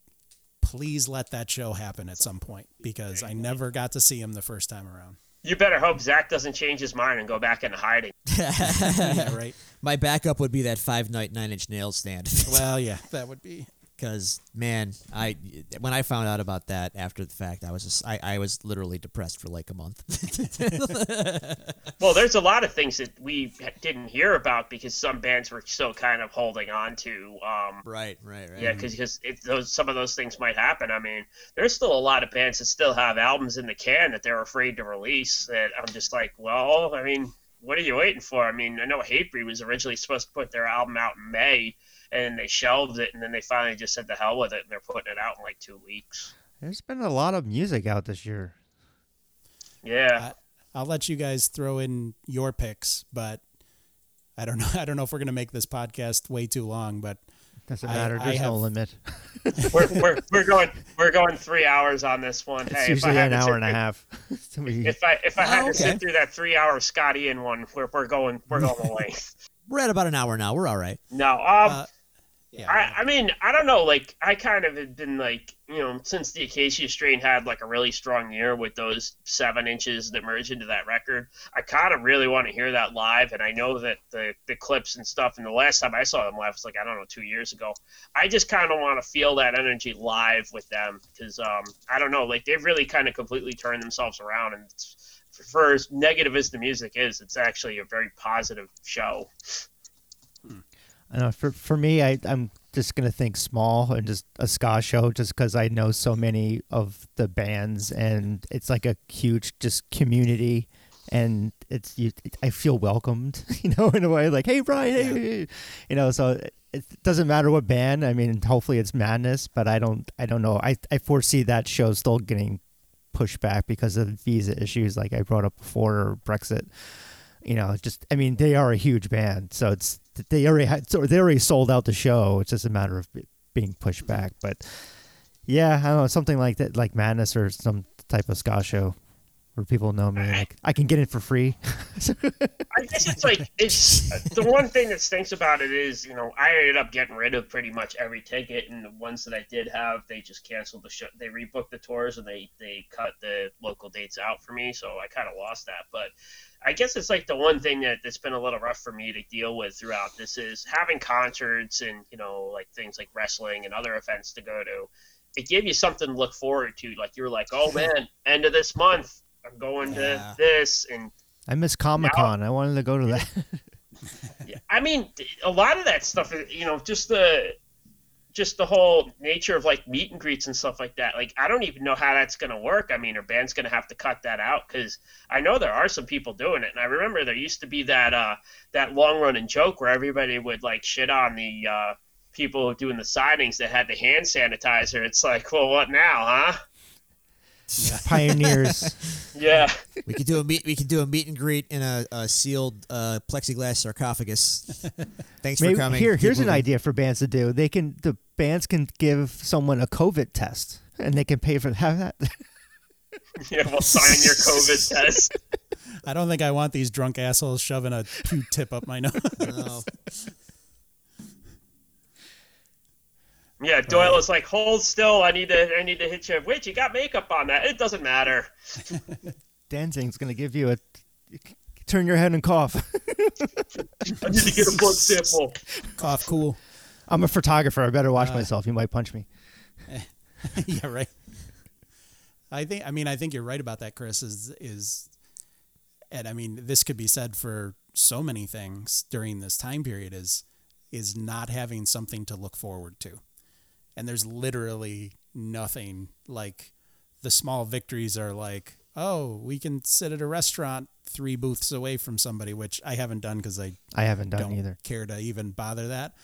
[SPEAKER 2] please let that show happen at some point because I never got to see him the first time around.
[SPEAKER 1] You better hope Zach doesn't change his mind and go back into hiding. <laughs>
[SPEAKER 2] yeah, right. <laughs>
[SPEAKER 7] my backup would be that five night nine inch nail stand.
[SPEAKER 2] Well, <laughs> yeah, that would be.
[SPEAKER 7] Because man, I when I found out about that after the fact, I was just I, I was literally depressed for like a month. <laughs>
[SPEAKER 1] Well, there's a lot of things that we didn't hear about because some bands were still kind of holding on to. Um,
[SPEAKER 7] right, right, right.
[SPEAKER 1] Yeah, because those some of those things might happen. I mean, there's still a lot of bands that still have albums in the can that they're afraid to release. That I'm just like, well, I mean, what are you waiting for? I mean, I know Hatebreed was originally supposed to put their album out in May, and they shelved it, and then they finally just said the hell with it, and they're putting it out in like two weeks.
[SPEAKER 6] There's been a lot of music out this year.
[SPEAKER 1] Yeah,
[SPEAKER 2] I'll let you guys throw in your picks, but I don't know. <laughs> I don't know if we're gonna make this podcast way too long, but
[SPEAKER 6] Doesn't matter.
[SPEAKER 2] I
[SPEAKER 6] There's no
[SPEAKER 2] have-
[SPEAKER 6] limit. <laughs>
[SPEAKER 1] we're, we're, we're going we're going three hours on this one.
[SPEAKER 6] It's
[SPEAKER 1] hey, if I
[SPEAKER 6] usually
[SPEAKER 1] had
[SPEAKER 6] an
[SPEAKER 1] to
[SPEAKER 6] hour
[SPEAKER 1] sit
[SPEAKER 6] and a
[SPEAKER 1] through-
[SPEAKER 6] half. <laughs>
[SPEAKER 1] If I if I had
[SPEAKER 7] Oh,
[SPEAKER 1] to
[SPEAKER 7] okay.
[SPEAKER 1] sit through that three hour Scotty in one, we're, we're going we're going the length.
[SPEAKER 7] We're at about an hour now. We're all right.
[SPEAKER 1] No, um,
[SPEAKER 2] Uh, yeah,
[SPEAKER 1] I, I mean, I don't know. Like, I kind of had been like, you know, since the Acacia strain had like a really strong year with those seven inches that merged into that record, I kind of really want to hear that live. And I know that the the clips and stuff, and the last time I saw them live was like I don't know two years ago. I just kind of want to feel that energy live with them because um, I don't know, like they've really kind of completely turned themselves around, and for as negative as the music is, it's actually a very positive show.
[SPEAKER 6] Know for for me, I I'm just gonna think small and just a ska show, just because I know so many of the bands, and it's like a huge just community, and it's you. I feel welcomed, <laughs> you know, in a way like, hey Brian, hey, hey," you know. So it, it doesn't matter what band. I mean, hopefully it's Madness, but I don't I don't know. I I foresee that show still getting pushed back because of visa issues, like I brought up before, or Brexit you know, just I mean, they are a huge band, so it's they already had so they already sold out the show. It's just a matter of being pushed back. But yeah, I don't know something like that, like Madness or some type of ska show where people know me. Like I can get it for free.
[SPEAKER 1] I guess it's like it's the one thing that stinks about it is you know I ended up getting rid of pretty much every ticket, and the ones that I did have, they just canceled the show. They rebooked the tours and they they cut the local dates out for me, so I kind of lost that. But I guess it's like the one thing that that's been a little rough for me to deal with throughout this is having concerts and you know like things like wrestling and other events to go to. It gave you something to look forward to. Like you're like, oh <laughs> man, end of this month, I'm going
[SPEAKER 7] Yeah.
[SPEAKER 1] to this, and
[SPEAKER 6] I miss Comic Con. I wanted to go to that. <laughs>
[SPEAKER 1] yeah, I mean, a lot of that stuff, is, you know, just the just the whole nature of like meet and greets and stuff like that. Like I don't even know how that's gonna work. I mean, our band's gonna have to cut that out because I know there are some people doing it, and I remember there used to be that uh that long running joke where everybody would like shit on the uh people doing the signings that had the hand sanitizer. It's like, well, what now, huh? <laughs>
[SPEAKER 6] Pioneers.
[SPEAKER 1] Yeah.
[SPEAKER 7] We could do a meet. We could do a meet and greet in a, a sealed uh, plexiglass sarcophagus. Thanks
[SPEAKER 6] Maybe
[SPEAKER 7] for coming.
[SPEAKER 6] here,
[SPEAKER 7] Keep
[SPEAKER 6] here's an idea for bands to do. They can the bands can give someone a COVID test, and they can pay for have that. <laughs>
[SPEAKER 1] Yeah, we'll sign your COVID test. <laughs>
[SPEAKER 2] I don't think I want these drunk assholes shoving a Q-tip up my nose.
[SPEAKER 7] No.
[SPEAKER 1] Yeah, Doyle is like, hold still. I need to. I need to hit you. Wait, you got makeup on that. It doesn't matter. <laughs>
[SPEAKER 6] Danzig's going to give you a turn your head and cough. <laughs>
[SPEAKER 1] I need to get a blood sample.
[SPEAKER 2] Cough cool.
[SPEAKER 6] I'm a photographer. I better
[SPEAKER 2] Uh,
[SPEAKER 6] watch myself. You might punch me. <laughs>
[SPEAKER 2] yeah, right. I think I mean I think you're right about that, Chris. Is is and I mean this could be said for so many things during this time period is is not having something to look forward to. And there's literally nothing like the small victories are like, oh, we can sit at a restaurant three booths away from somebody, which I haven't done because I
[SPEAKER 6] I haven't done
[SPEAKER 2] don't
[SPEAKER 6] either.
[SPEAKER 2] care to even bother that.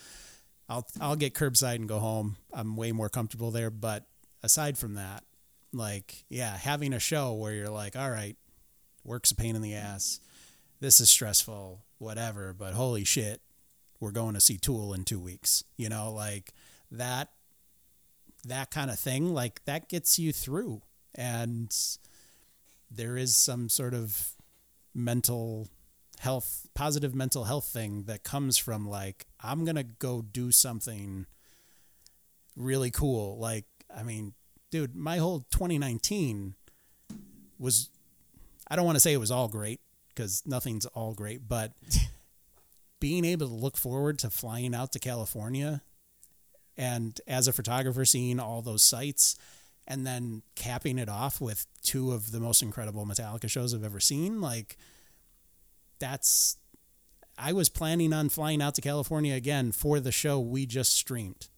[SPEAKER 2] I'll I'll get curbside and go home. I'm way more comfortable there. But aside from that, like yeah, having a show where you're like, all right, work's a pain in the ass. This is stressful, whatever. But holy shit, we're going to see Tool in two weeks. You know, like that that kind of thing. Like that gets you through, and there is some sort of mental health positive mental health thing that comes from like I'm going to go do something really cool like I mean dude my whole 2019 was I don't want to say it was all great cuz nothing's all great but <laughs> being able to look forward to flying out to California and as a photographer seeing all those sites and then capping it off with two of the most incredible Metallica shows I've ever seen like that's I was planning on flying out to California again for the show we just streamed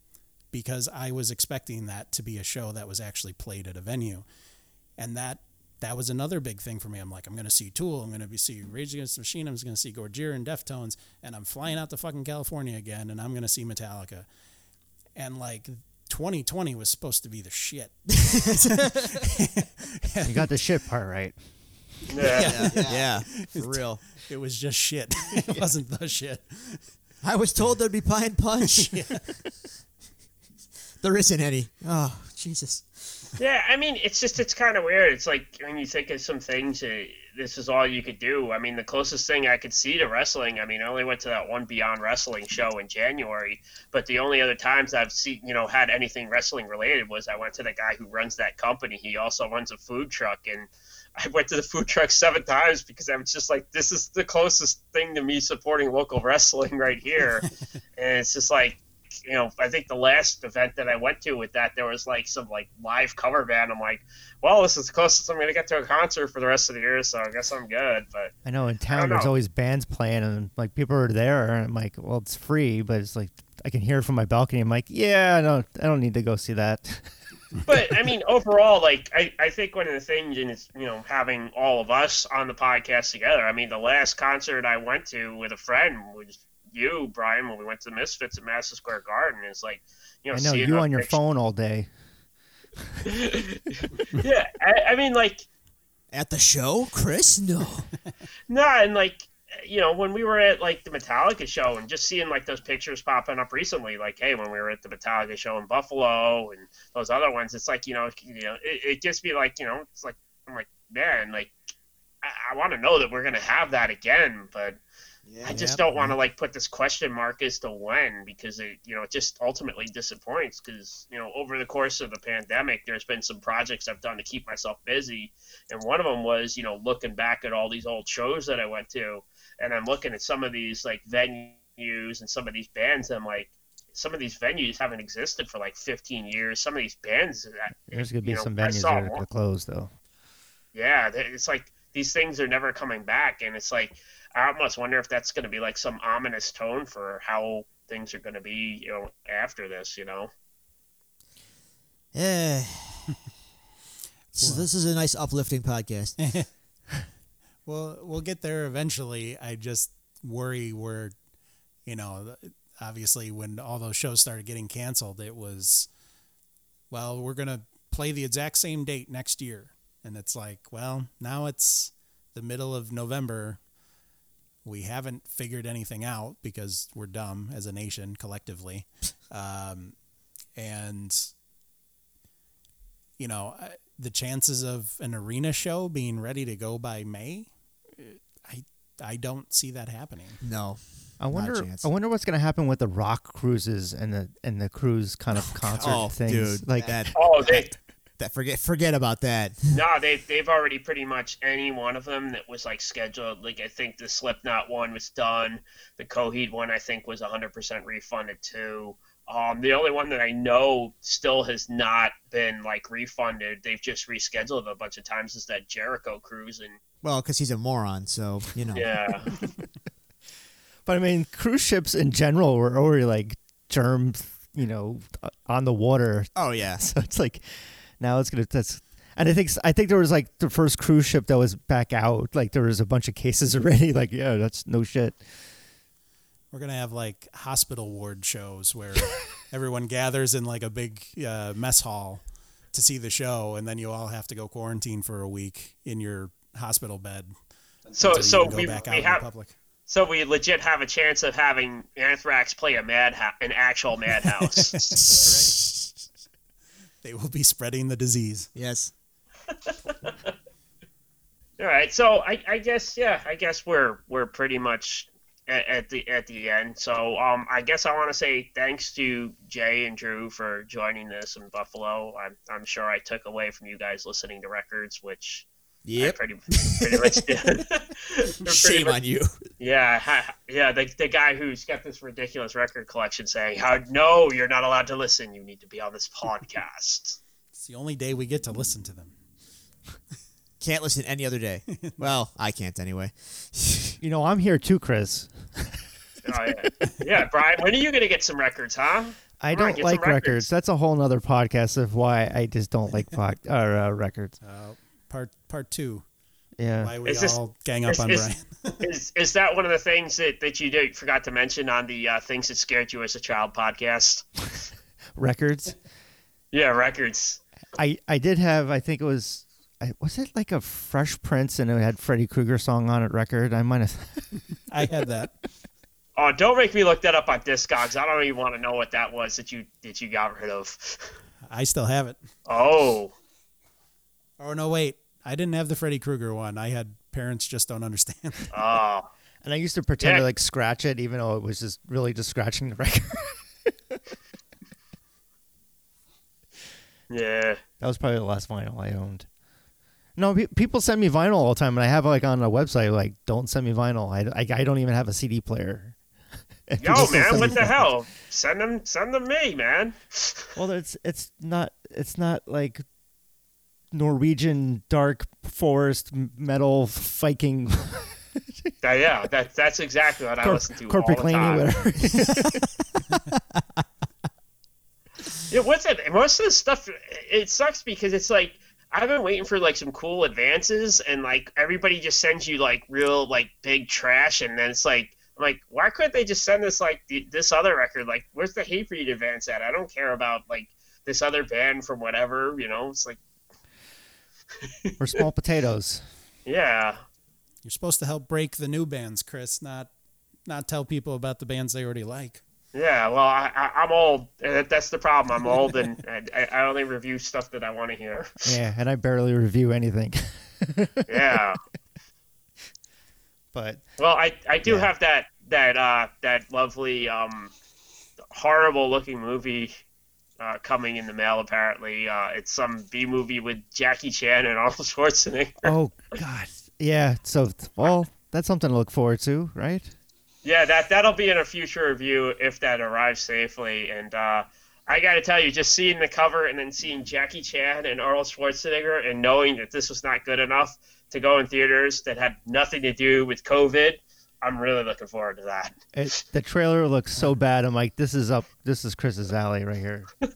[SPEAKER 2] because I was expecting that to be a show that was actually played at a venue. And that that was another big thing for me. I'm like, I'm gonna see Tool, I'm gonna be see Rage Against the Machine, I'm gonna see Gojira and Deftones, and I'm flying out to fucking California again, and I'm gonna see Metallica. And like 2020 was supposed to be the shit. <laughs>
[SPEAKER 6] You got the shit part right.
[SPEAKER 1] Yeah.
[SPEAKER 7] Yeah, yeah, for real.
[SPEAKER 2] It was just shit. <laughs> it wasn't the shit.
[SPEAKER 7] I was told there'd be pie and punch. <laughs> there isn't any. Oh, Jesus.
[SPEAKER 1] Yeah, I mean, it's just it's kind of weird. It's like when you think of some things, uh, this is all you could do. I mean, the closest thing I could see to wrestling, I mean, I only went to that one Beyond Wrestling show in January, but the only other times I've seen, you know, had anything wrestling related was I went to the guy who runs that company. He also runs a food truck, and <laughs> I went to the food truck seven times because I was just like, this is the closest thing to me supporting local wrestling right here, <laughs> and it's just like you know, I think the last event that I went to with that, there was like some like live cover band. I'm like, well, this is the closest I'm going to get to a concert for the rest of the year, so I guess I'm good. But
[SPEAKER 6] I know in town there's
[SPEAKER 1] know.
[SPEAKER 6] always bands playing, and like people are there, and I'm like, well, it's free, but it's like I can hear it from my balcony. I'm like, yeah, I don't, I don't need to go see that. <laughs>
[SPEAKER 1] but I mean, overall, like I, I think one of the things is you know having all of us on the podcast together. I mean, the last concert I went to with a friend was you, Brian, when we went to the Misfits at Madison Square Garden. It's like you know,
[SPEAKER 6] I know
[SPEAKER 1] seeing
[SPEAKER 6] you on your
[SPEAKER 1] picture-
[SPEAKER 6] phone all day. <laughs>
[SPEAKER 1] yeah, I, I mean, like
[SPEAKER 7] At the show, Chris? No. <laughs>
[SPEAKER 1] No, and like you know, when we were at like the Metallica show and just seeing like those pictures popping up recently, like hey, when we were at the Metallica show in Buffalo and those other ones, it's like you know, you know, it, it gets me like you know, it's like I'm like man, like I, I want to know that we're gonna have that again, but I just don't want to like put this question mark as to when because it you know it just ultimately disappoints because you know over the course of the pandemic there's been some projects I've done to keep myself busy and one of them was you know looking back at all these old shows that I went to and I'm looking at some of these like venues and some of these bands and I'm like some of these venues haven't existed for like 15 years. Some of these bands that,
[SPEAKER 6] There's gonna be
[SPEAKER 1] you know,
[SPEAKER 6] some venues that are
[SPEAKER 1] one-
[SPEAKER 6] gonna close though.
[SPEAKER 1] yeah, it's like these things are never coming back, and it's like I almost wonder if that's going to be like some ominous tone for how things are going to be, you know, after this. You know,
[SPEAKER 7] Eh. <laughs> so this is a nice uplifting podcast. <laughs>
[SPEAKER 2] Well, we'll get there eventually. I just worry where, you know, obviously when all those shows started getting canceled, it was, well, we're going to play the exact same date next year. And it's like, well, now it's the middle of November. We haven't figured anything out because we're dumb as a nation collectively. <laughs> Um, and, you know, the chances of an arena show being ready to go by May, I I don't see that happening.
[SPEAKER 7] No.
[SPEAKER 6] I wonder. I wonder what's gonna happen with the rock cruises and the and the cruise kind of concert
[SPEAKER 7] Oh,
[SPEAKER 6] things.
[SPEAKER 7] dude,
[SPEAKER 6] like
[SPEAKER 7] that <laughs>
[SPEAKER 1] Oh, they
[SPEAKER 7] that forget forget about that. <laughs>
[SPEAKER 1] no, they they've already pretty much any one of them that was like scheduled. Like I think the Slipknot one was done. The Coheed one I think was 100% refunded too. Um, the only one that I know still has not been like refunded. They've just rescheduled a bunch of times. Is that Jericho cruise and
[SPEAKER 7] Well, because he's a moron, so you know.
[SPEAKER 1] yeah. <laughs>
[SPEAKER 6] But I mean, cruise ships in general were already like germ, you know, on the water.
[SPEAKER 7] Oh yeah. <laughs>
[SPEAKER 6] So it's like now it's gonna that's. And I think I think there was like the first cruise ship that was back out. Like there was a bunch of cases <laughs> already. Like yeah, that's no shit.
[SPEAKER 2] We're gonna have like hospital ward shows where <laughs> everyone gathers in like a big uh, mess hall to see the show, and then you all have to go quarantine for a week in your hospital bed.
[SPEAKER 1] So so
[SPEAKER 2] go
[SPEAKER 1] we,
[SPEAKER 2] back out
[SPEAKER 1] we have
[SPEAKER 2] public.
[SPEAKER 1] so we legit have a chance of having Anthrax play a madhouse, an actual madhouse. <laughs>
[SPEAKER 2] They will be spreading the disease.
[SPEAKER 7] yes. <laughs>
[SPEAKER 1] All right, so I, I guess yeah, I guess we're we're pretty much at, at the at the end. So um, I guess I want to say thanks to Jay and Drew for joining us in Buffalo. I'm I'm sure I took away from you guys listening to records, which I
[SPEAKER 7] Yep.
[SPEAKER 1] pretty pretty much <laughs> did. Pretty
[SPEAKER 7] Shame
[SPEAKER 1] much-
[SPEAKER 7] on you.
[SPEAKER 1] Yeah, ha, yeah. The the guy who's got this ridiculous record collection saying, "How no, you're not allowed to listen. You need to be on this podcast."
[SPEAKER 2] It's the only day we get to listen to them. <laughs>
[SPEAKER 7] Can't listen any other day. <laughs> Well, I can't anyway.
[SPEAKER 6] You know, I'm here too, Chris.
[SPEAKER 1] Oh, yeah. yeah, Brian. When are you gonna get some records, huh?
[SPEAKER 6] I
[SPEAKER 1] Come
[SPEAKER 6] don't
[SPEAKER 1] get some
[SPEAKER 6] like records.
[SPEAKER 1] records.
[SPEAKER 6] That's a whole nother podcast of why I just don't like pod, or, uh, records.
[SPEAKER 2] Uh, part part two.
[SPEAKER 6] Yeah.
[SPEAKER 2] Why we
[SPEAKER 1] Is this-
[SPEAKER 2] all gang up
[SPEAKER 1] is-
[SPEAKER 2] on
[SPEAKER 1] is-
[SPEAKER 2] Brian? <laughs>
[SPEAKER 1] Is is that one of the things that, that you did, forgot to mention on the uh, things that scared you as a child podcast? <laughs>
[SPEAKER 6] Records.
[SPEAKER 1] Yeah, records.
[SPEAKER 6] I I did have. I think it was. I, was it like a Fresh Prince and it had Freddy Krueger song on it record? I might have. <laughs>
[SPEAKER 2] I had that.
[SPEAKER 1] Oh, don't make me look that up on Discogs. I don't even want to know what that was that you that you got rid of.
[SPEAKER 2] I still have it.
[SPEAKER 1] Oh,
[SPEAKER 2] Oh no, wait. I didn't have the Freddy Krueger one. I had parents just don't understand.
[SPEAKER 1] oh, <laughs>
[SPEAKER 6] And I used to pretend
[SPEAKER 1] Yeah.
[SPEAKER 6] to like scratch it, even though it was just really just scratching the <laughs> record.
[SPEAKER 1] yeah.
[SPEAKER 6] that was probably the last vinyl I owned. No, pe- people send me vinyl all the time, and I have like on a website like, "Don't send me vinyl." I, I, I don't even have a CD player. <laughs>
[SPEAKER 1] Yo, man, what the
[SPEAKER 6] vinyl.
[SPEAKER 1] hell? Send them, send them me, man.
[SPEAKER 6] Well, it's it's not it's not like Norwegian dark forest metal Viking
[SPEAKER 1] Yeah, yeah, that that's exactly what I
[SPEAKER 6] Corp-
[SPEAKER 1] listen to
[SPEAKER 6] corporate
[SPEAKER 1] all the time.
[SPEAKER 6] whatever. <laughs> <laughs>
[SPEAKER 1] Yeah, what's it? Most of the stuff, it sucks because it's like I've been waiting for like some cool advances, and like everybody just sends you like real like big trash, and then it's like I'm like, why couldn't they just send us like the, this other record? Like, where's the Hatebreed advance at? I don't care about like this other band from whatever, you know. It's like, <laughs>
[SPEAKER 6] We're small potatoes.
[SPEAKER 1] yeah,
[SPEAKER 2] You're supposed to help break the new bands, Chris, not not tell people about the bands they already like.
[SPEAKER 1] yeah. Well, I, I, I'm old. and That's the problem. I'm old, and <laughs> I, I only review stuff that I want to hear. <laughs>
[SPEAKER 6] Yeah, and I barely review anything.
[SPEAKER 1] Yeah.
[SPEAKER 6] But
[SPEAKER 1] Well, I, I do
[SPEAKER 6] Yeah.
[SPEAKER 1] have that that uh, that lovely um, horrible looking movie uh, coming in the mail. Apparently, uh, it's some B movie with Jackie Chan and Arnold <laughs> Schwarzenegger.
[SPEAKER 6] oh god, yeah. So well, that's something to look forward to, right?
[SPEAKER 1] Yeah, that that'll be in a future review if that arrives safely. And uh, I got to tell you, just seeing the cover and then seeing Jackie Chan and Arnold Schwarzenegger, and knowing that this was not good enough to go in theaters that had nothing to do with COVID, I'm really looking forward to that.
[SPEAKER 6] It, the trailer looks so bad. I'm like, this is up. This is Chris's alley right here. <laughs>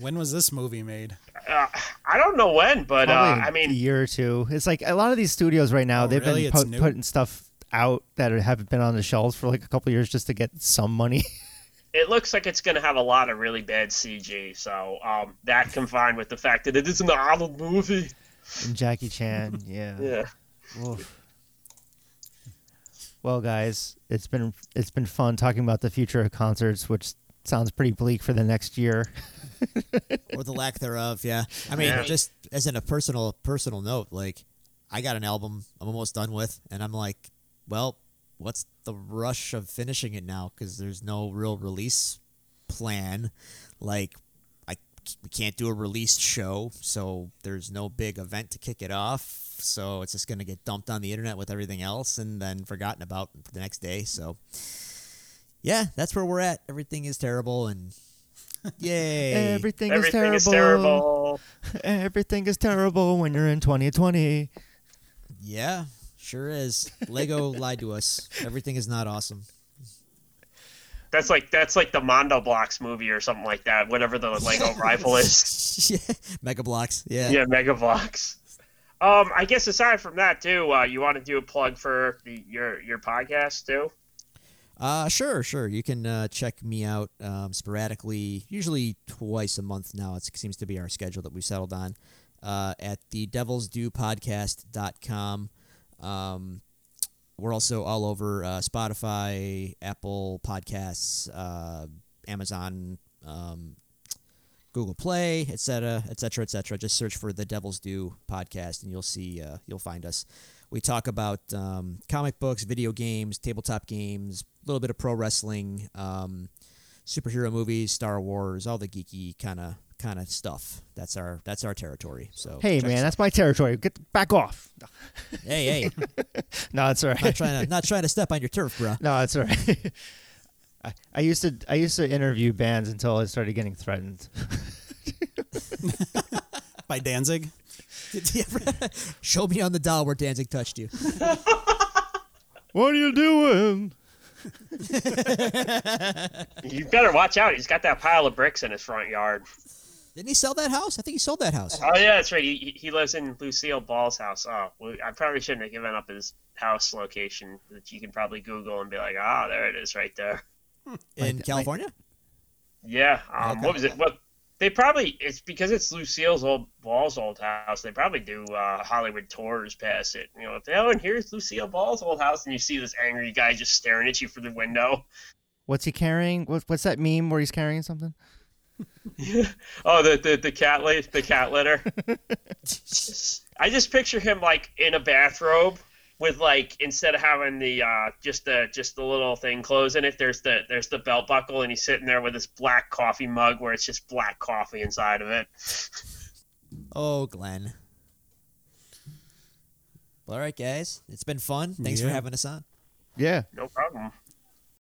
[SPEAKER 2] When was this movie made?
[SPEAKER 1] Uh, I don't know when, but uh,
[SPEAKER 6] Probably
[SPEAKER 1] I
[SPEAKER 6] a
[SPEAKER 1] mean,
[SPEAKER 6] year or two. It's like a lot of these studios right now.
[SPEAKER 2] Oh,
[SPEAKER 6] they've
[SPEAKER 2] really?
[SPEAKER 6] been
[SPEAKER 2] It's
[SPEAKER 6] putting stuff out that haven't been on the shelves for like a couple years just to get some money. <laughs>
[SPEAKER 1] it looks like it's going to have a lot of really bad CG. So um, that combined with the fact that it is an Arnold movie.
[SPEAKER 6] and Jackie Chan, yeah.
[SPEAKER 1] Yeah.
[SPEAKER 6] Oof. Well, guys, it's been it's been fun talking about the future of concerts, which sounds pretty bleak for the next year. <laughs>
[SPEAKER 7] or the lack thereof. Yeah, I mean,
[SPEAKER 1] Yeah.
[SPEAKER 7] just as in a personal personal note, like I got an album I'm almost done with, and I'm like, well, what's the rush of finishing it now? Because there's no real release plan. Like, I we can't do a released show, so there's no big event to kick it off. So it's just gonna get dumped on the internet with everything else, and then forgotten about the next day. So. Yeah, that's where we're at. Everything is terrible, and <laughs> yay!
[SPEAKER 6] Everything,
[SPEAKER 1] Everything
[SPEAKER 6] is
[SPEAKER 1] is
[SPEAKER 6] terrible.
[SPEAKER 1] terrible. <laughs>
[SPEAKER 6] Everything is terrible when you're in 2020.
[SPEAKER 7] Yeah, sure is. Lego <laughs> lied to us. Everything is not awesome.
[SPEAKER 1] That's like that's like the Mondo Blocks movie or something like that. Whatever the Lego <laughs> rival is.
[SPEAKER 7] yeah, Mega Bloks. Yeah.
[SPEAKER 1] Yeah, Mega Bloks. Um, I guess aside from that too, uh, you want to do a plug for the, your your podcast too?
[SPEAKER 7] Uh, sure, sure. You can uh, check me out um, sporadically, usually twice a month now. It seems to be our schedule that we've settled on uh, at the Devil's Due Podcast.com. Um, we're also all over uh, Spotify, Apple Podcasts, uh, Amazon, um, Google Play, etc., etc., etc. Just search for the Devil's Due podcast, and you'll see uh, you'll find us. We talk about um, comic books, video games, tabletop games, a little bit of pro wrestling, um, superhero movies, Star Wars, all the geeky kind of kind of stuff. That's our that's our territory. So
[SPEAKER 6] Hey, man, that's my territory. Get back off.
[SPEAKER 7] hey hey, <laughs>
[SPEAKER 6] No, that's all
[SPEAKER 7] not trying to not trying to step on your turf, bro.
[SPEAKER 6] No, it's all right. <laughs> I, I used to I used to interview bands until I started getting threatened. <laughs>
[SPEAKER 2] By Danzig?
[SPEAKER 7] Did you ever Show me on the doll where Danzig touched you.
[SPEAKER 6] what are you doing?
[SPEAKER 1] You better watch out. He's got that pile of bricks in his front yard.
[SPEAKER 7] Didn't he sell that house? I think he sold that house.
[SPEAKER 1] Oh yeah, that's right. He, he lives in Lucille Ball's house. Oh, well, I probably shouldn't have given up his house location that you can probably Google and be like, ah, there it is, right there. <laughs>
[SPEAKER 7] In
[SPEAKER 6] Like-
[SPEAKER 7] California?
[SPEAKER 1] Yeah. Um,
[SPEAKER 7] Okay.
[SPEAKER 1] What was it? What they probably it's because it's Lucille's old Ball's old house. They probably do uh, Hollywood tours past it. You know, if they, oh, and here's Lucille Ball's old house, and you see this angry guy just staring at you from the window.
[SPEAKER 6] What's he carrying? What, what's that meme where he's carrying something? <laughs>
[SPEAKER 1] Oh, the the, the cat li- the cat litter. <laughs> I just picture him like in a bathrobe with like instead of having the uh, just the just the little thing closing it, there's the there's the belt buckle, and he's sitting there with his black coffee mug where it's just black coffee inside of it.
[SPEAKER 7] Oh, Glenn. All right, guys. It's been fun. Thanks for having us on.
[SPEAKER 6] Yeah.
[SPEAKER 1] No problem.